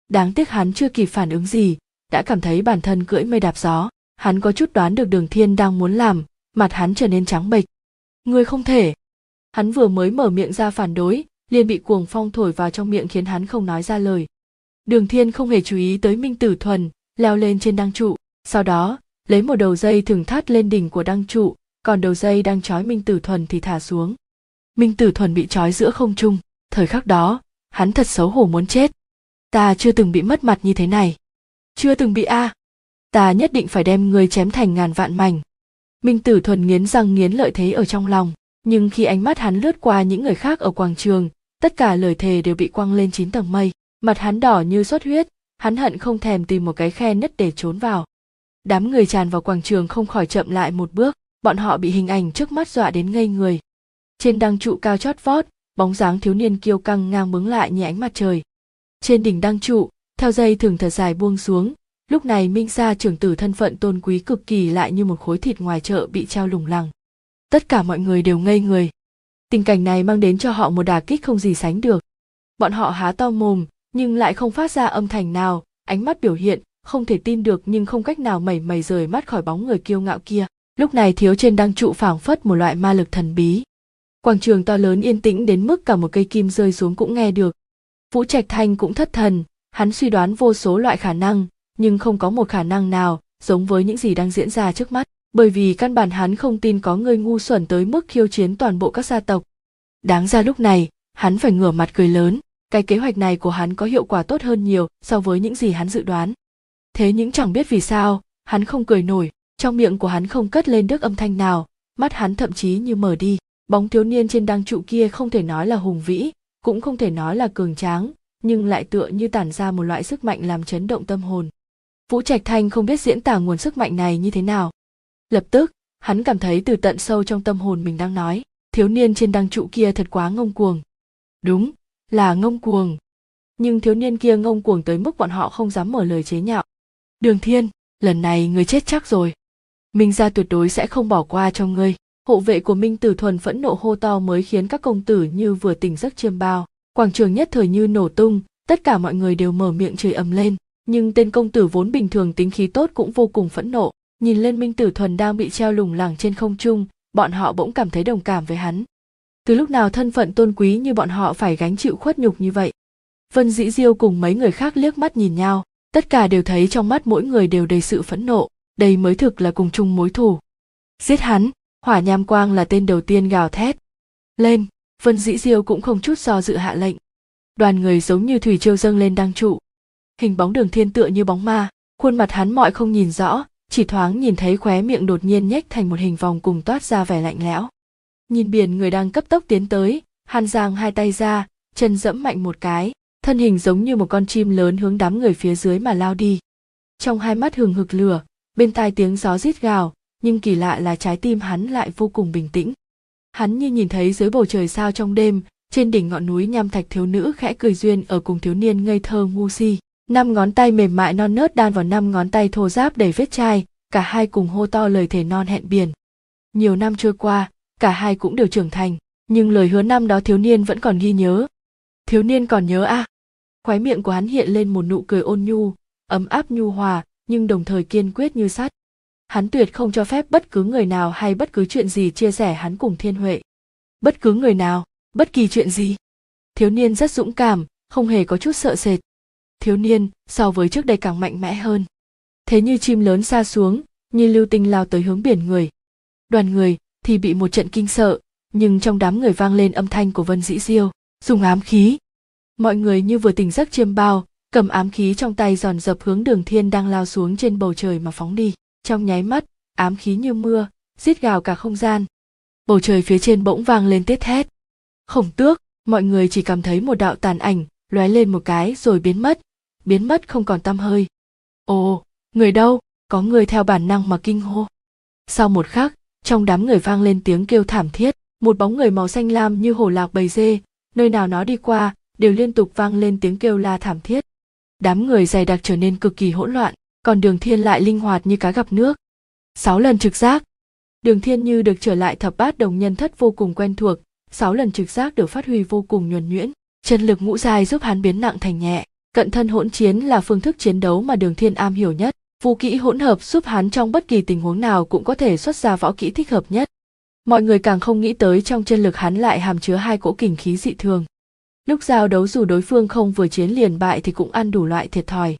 A: Đáng tiếc hắn chưa kịp phản ứng gì, đã cảm thấy bản thân cưỡi mây đạp gió, hắn có chút đoán được đường thiên đang muốn làm, mặt hắn trở nên trắng bệch. Ngươi không thể. Hắn vừa mới mở miệng ra phản đối liền bị cuồng phong thổi vào trong miệng khiến hắn không nói ra lời. Đường thiên không hề chú ý tới minh tử thuần, leo lên trên đăng trụ, sau đó, lấy một đầu dây thừng thắt lên đỉnh của đăng trụ, còn đầu dây đang trói minh tử thuần thì thả xuống. Minh tử thuần bị trói giữa không trung, thời khắc đó, hắn thật xấu hổ muốn chết. Ta chưa từng bị mất mặt như thế này. Chưa từng bị a. Ta nhất định phải đem người chém thành ngàn vạn mảnh. Minh tử thuần nghiến răng nghiến lợi thế ở trong lòng, nhưng khi ánh mắt hắn lướt qua những người khác ở quảng trường tất cả lời thề đều bị quăng lên chín tầng mây, mặt hắn đỏ như xuất huyết, hắn hận không thèm tìm một cái khe nứt để trốn vào. Đám người tràn vào quảng trường không khỏi chậm lại một bước, bọn họ bị hình ảnh trước mắt dọa đến ngây người. Trên đăng trụ cao chót vót, bóng dáng thiếu niên kiêu căng ngang bướng lại như ánh mặt trời. Trên đỉnh đăng trụ, theo dây thường thật dài buông xuống, lúc này minh gia trưởng tử thân phận tôn quý cực kỳ lại như một khối thịt ngoài chợ bị treo lủng lẳng. Tất cả mọi người đều ngây người tình cảnh này mang đến cho họ một đà kích không gì sánh được. Bọn họ há to mồm, nhưng lại không phát ra âm thanh nào, ánh mắt biểu hiện, không thể tin được nhưng không cách nào mẩy mẩy rời mắt khỏi bóng người kiêu ngạo kia. Lúc này thiếu trên đang trụ phảng phất một loại ma lực thần bí. Quảng trường to lớn yên tĩnh đến mức cả một cây kim rơi xuống cũng nghe được. Vũ trạch thanh cũng thất thần, hắn suy đoán vô số loại khả năng, nhưng không có một khả năng nào giống với những gì đang diễn ra trước mắt bởi vì căn bản hắn không tin có người ngu xuẩn tới mức khiêu chiến toàn bộ các gia tộc. Đáng ra lúc này, hắn phải ngửa mặt cười lớn, cái kế hoạch này của hắn có hiệu quả tốt hơn nhiều so với những gì hắn dự đoán. Thế nhưng chẳng biết vì sao, hắn không cười nổi, trong miệng của hắn không cất lên được âm thanh nào, mắt hắn thậm chí như mở đi, bóng thiếu niên trên đăng trụ kia không thể nói là hùng vĩ, cũng không thể nói là cường tráng, nhưng lại tựa như tản ra một loại sức mạnh làm chấn động tâm hồn. Vũ trạch thanh không biết diễn tả nguồn sức mạnh này như thế nào lập tức, hắn cảm thấy từ tận sâu trong tâm hồn mình đang nói, thiếu niên trên đăng trụ kia thật quá ngông cuồng. Đúng, là ngông cuồng. Nhưng thiếu niên kia ngông cuồng tới mức bọn họ không dám mở lời chế nhạo. Đường thiên, lần này người chết chắc rồi. Minh gia tuyệt đối sẽ không bỏ qua cho ngươi. Hộ vệ của minh tử thuần phẫn nộ hô to mới khiến các công tử như vừa tỉnh giấc chiêm bao. Quảng trường nhất thời như nổ tung, tất cả mọi người đều mở miệng chửi ầm lên. Nhưng tên công tử vốn bình thường tính khí tốt cũng vô cùng phẫn nộ nhìn lên minh tử thuần đang bị treo lủng lẳng trên không trung, bọn họ bỗng cảm thấy đồng cảm với hắn. Từ lúc nào thân phận tôn quý như bọn họ phải gánh chịu khuất nhục như vậy? Vân dĩ diêu cùng mấy người khác liếc mắt nhìn nhau, tất cả đều thấy trong mắt mỗi người đều đầy sự phẫn nộ đây mới thực là cùng chung mối thù. Giết hắn, hỏa nham quang là tên đầu tiên gào thét. Lên, vân dĩ diêu cũng không chút do dự hạ lệnh. Đoàn người giống như thủy triều dâng lên đang trụ. Hình bóng đường thiên tựa như bóng ma, khuôn mặt hắn mọi không nhìn rõ chỉ thoáng nhìn thấy khóe miệng đột nhiên nhếch thành một hình vòng cùng toát ra vẻ lạnh lẽo. Nhìn biển người đang cấp tốc tiến tới hàn giang hai tay ra, chân dẫm mạnh một cái, thân hình giống như một con chim lớn hướng đám người phía dưới mà lao đi. Trong hai mắt hừng hực lửa, bên tai tiếng gió rít gào, nhưng kỳ lạ là trái tim hắn lại vô cùng bình tĩnh. Hắn như nhìn thấy dưới bầu trời sao trong đêm, trên đỉnh ngọn núi nham thạch thiếu nữ khẽ cười duyên ở cùng thiếu niên ngây thơ ngu si năm ngón tay mềm mại non nớt đan vào năm ngón tay thô ráp đầy vết chai, cả hai cùng hô to lời thề non hẹn biển. Nhiều năm trôi qua, cả hai cũng đều trưởng thành, nhưng lời hứa năm đó thiếu niên vẫn còn ghi nhớ. Thiếu niên còn nhớ à? Khóe miệng của hắn hiện lên một nụ cười ôn nhu, ấm áp nhu hòa, nhưng đồng thời kiên quyết như sắt. Hắn tuyệt không cho phép bất cứ người nào hay bất cứ chuyện gì chia sẻ hắn cùng thiên huệ. Bất cứ người nào, bất kỳ chuyện gì. Thiếu niên rất dũng cảm, không hề có chút sợ sệt thiếu niên, so với trước đây càng mạnh mẽ hơn. Thế như chim lớn xa xuống, như lưu tinh lao tới hướng biển người. Đoàn người thì bị một trận kinh sợ, nhưng trong đám người vang lên âm thanh của vân dĩ diêu, dùng ám khí. Mọi người như vừa tỉnh giấc chiêm bao, cầm ám khí trong tay giòn dập hướng đường thiên đang lao xuống trên bầu trời mà phóng đi. Trong nháy mắt, ám khí như mưa, giết gào cả không gian. Bầu trời phía trên bỗng vang lên tiết thét. Khổng tước, mọi người chỉ cảm thấy một đạo tàn ảnh lóe lên một cái rồi biến mất biến mất không còn tăm hơi. Ồ, người đâu? Có người theo bản năng mà kinh hô. Sau một khắc, trong đám người vang lên tiếng kêu thảm thiết, một bóng người màu xanh lam như hổ lạc bầy dê, nơi nào nó đi qua, đều liên tục vang lên tiếng kêu la thảm thiết. Đám người dày đặc trở nên cực kỳ hỗn loạn, còn đường thiên lại linh hoạt như cá gặp nước. Sáu lần trực giác. Đường thiên như được trở lại thập bát đồng nhân thất vô cùng quen thuộc, sáu lần trực giác được phát huy vô cùng nhuần nhuyễn. Chân lực ngũ dài giúp hắn biến nặng thành nhẹ cận thân hỗn chiến là phương thức chiến đấu mà đường thiên am hiểu nhất. Vũ kỹ hỗn hợp giúp hắn trong bất kỳ tình huống nào cũng có thể xuất ra võ kỹ thích hợp nhất. Mọi người càng không nghĩ tới trong chân lực hắn lại hàm chứa hai cỗ kình khí dị thường. Lúc giao đấu dù đối phương không vừa chiến liền bại thì cũng ăn đủ loại thiệt thòi.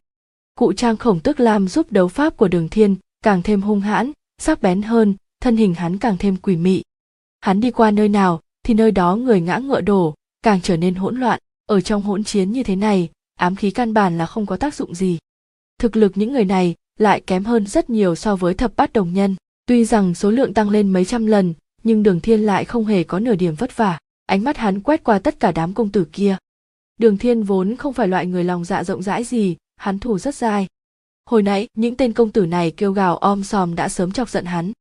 A: Cụ trang khổng tức lam giúp đấu pháp của đường thiên càng thêm hung hãn, sắc bén hơn, thân hình hắn càng thêm quỷ mị. Hắn đi qua nơi nào thì nơi đó người ngã ngựa đổ, càng trở nên hỗn loạn. Ở trong hỗn chiến như thế này ám khí căn bản là không có tác dụng gì. Thực lực những người này lại kém hơn rất nhiều so với thập bát đồng nhân. Tuy rằng số lượng tăng lên mấy trăm lần, nhưng đường thiên lại không hề có nửa điểm vất vả. Ánh mắt hắn quét qua tất cả đám công tử kia. Đường thiên vốn không phải loại người lòng dạ rộng rãi gì, hắn thủ rất dai. hồi nãy, những tên công tử này kêu gào om sòm đã sớm chọc giận hắn.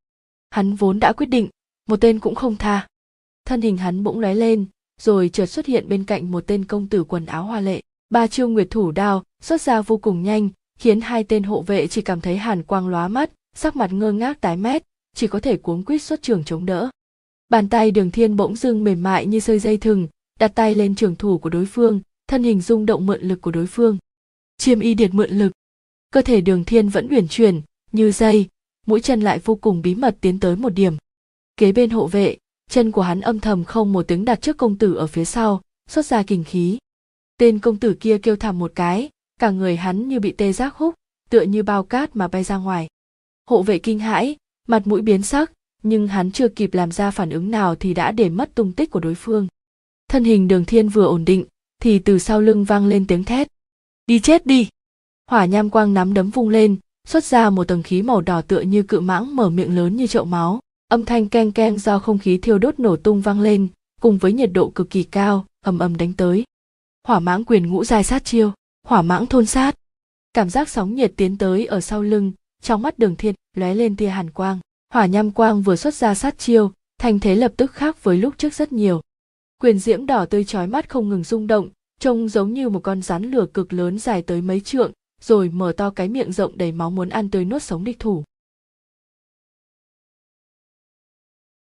A: Hắn vốn đã quyết định, một tên cũng không tha. Thân hình hắn bỗng lóe lên, rồi chợt xuất hiện bên cạnh một tên công tử quần áo hoa lệ ba chiêu nguyệt thủ đao, xuất ra vô cùng nhanh, khiến hai tên hộ vệ chỉ cảm thấy hàn quang lóa mắt, sắc mặt ngơ ngác tái mét, chỉ có thể cuống quýt xuất trường chống đỡ. Bàn tay đường thiên bỗng dưng mềm mại như sợi dây thừng, đặt tay lên trường thủ của đối phương, thân hình rung động mượn lực của đối phương. Chiêm y điệt mượn lực. Cơ thể đường thiên vẫn uyển chuyển, như dây, mũi chân lại vô cùng bí mật tiến tới một điểm. Kế bên hộ vệ, chân của hắn âm thầm không một tiếng đặt trước công tử ở phía sau, xuất ra kình khí tên công tử kia kêu thảm một cái, cả người hắn như bị tê giác húc, tựa như bao cát mà bay ra ngoài. Hộ vệ kinh hãi, mặt mũi biến sắc, nhưng hắn chưa kịp làm ra phản ứng nào thì đã để mất tung tích của đối phương. Thân hình đường thiên vừa ổn định, thì từ sau lưng vang lên tiếng thét. Đi chết đi! Hỏa nham quang nắm đấm vung lên, xuất ra một tầng khí màu đỏ tựa như cự mãng mở miệng lớn như chậu máu. Âm thanh keng keng do không khí thiêu đốt nổ tung vang lên, cùng với nhiệt độ cực kỳ cao, ầm ầm đánh tới hỏa mãng quyền ngũ giai sát chiêu, hỏa mãng thôn sát. Cảm giác sóng nhiệt tiến tới ở sau lưng, trong mắt đường thiên lóe lên tia hàn quang. Hỏa nham quang vừa xuất ra sát chiêu thành thế lập tức khác với lúc trước rất nhiều. Quyền diễm đỏ tươi chói mắt không ngừng rung động, trông giống như một con rắn lửa cực lớn dài tới mấy trượng, rồi mở to cái miệng rộng đầy máu muốn ăn tươi nuốt sống địch thủ.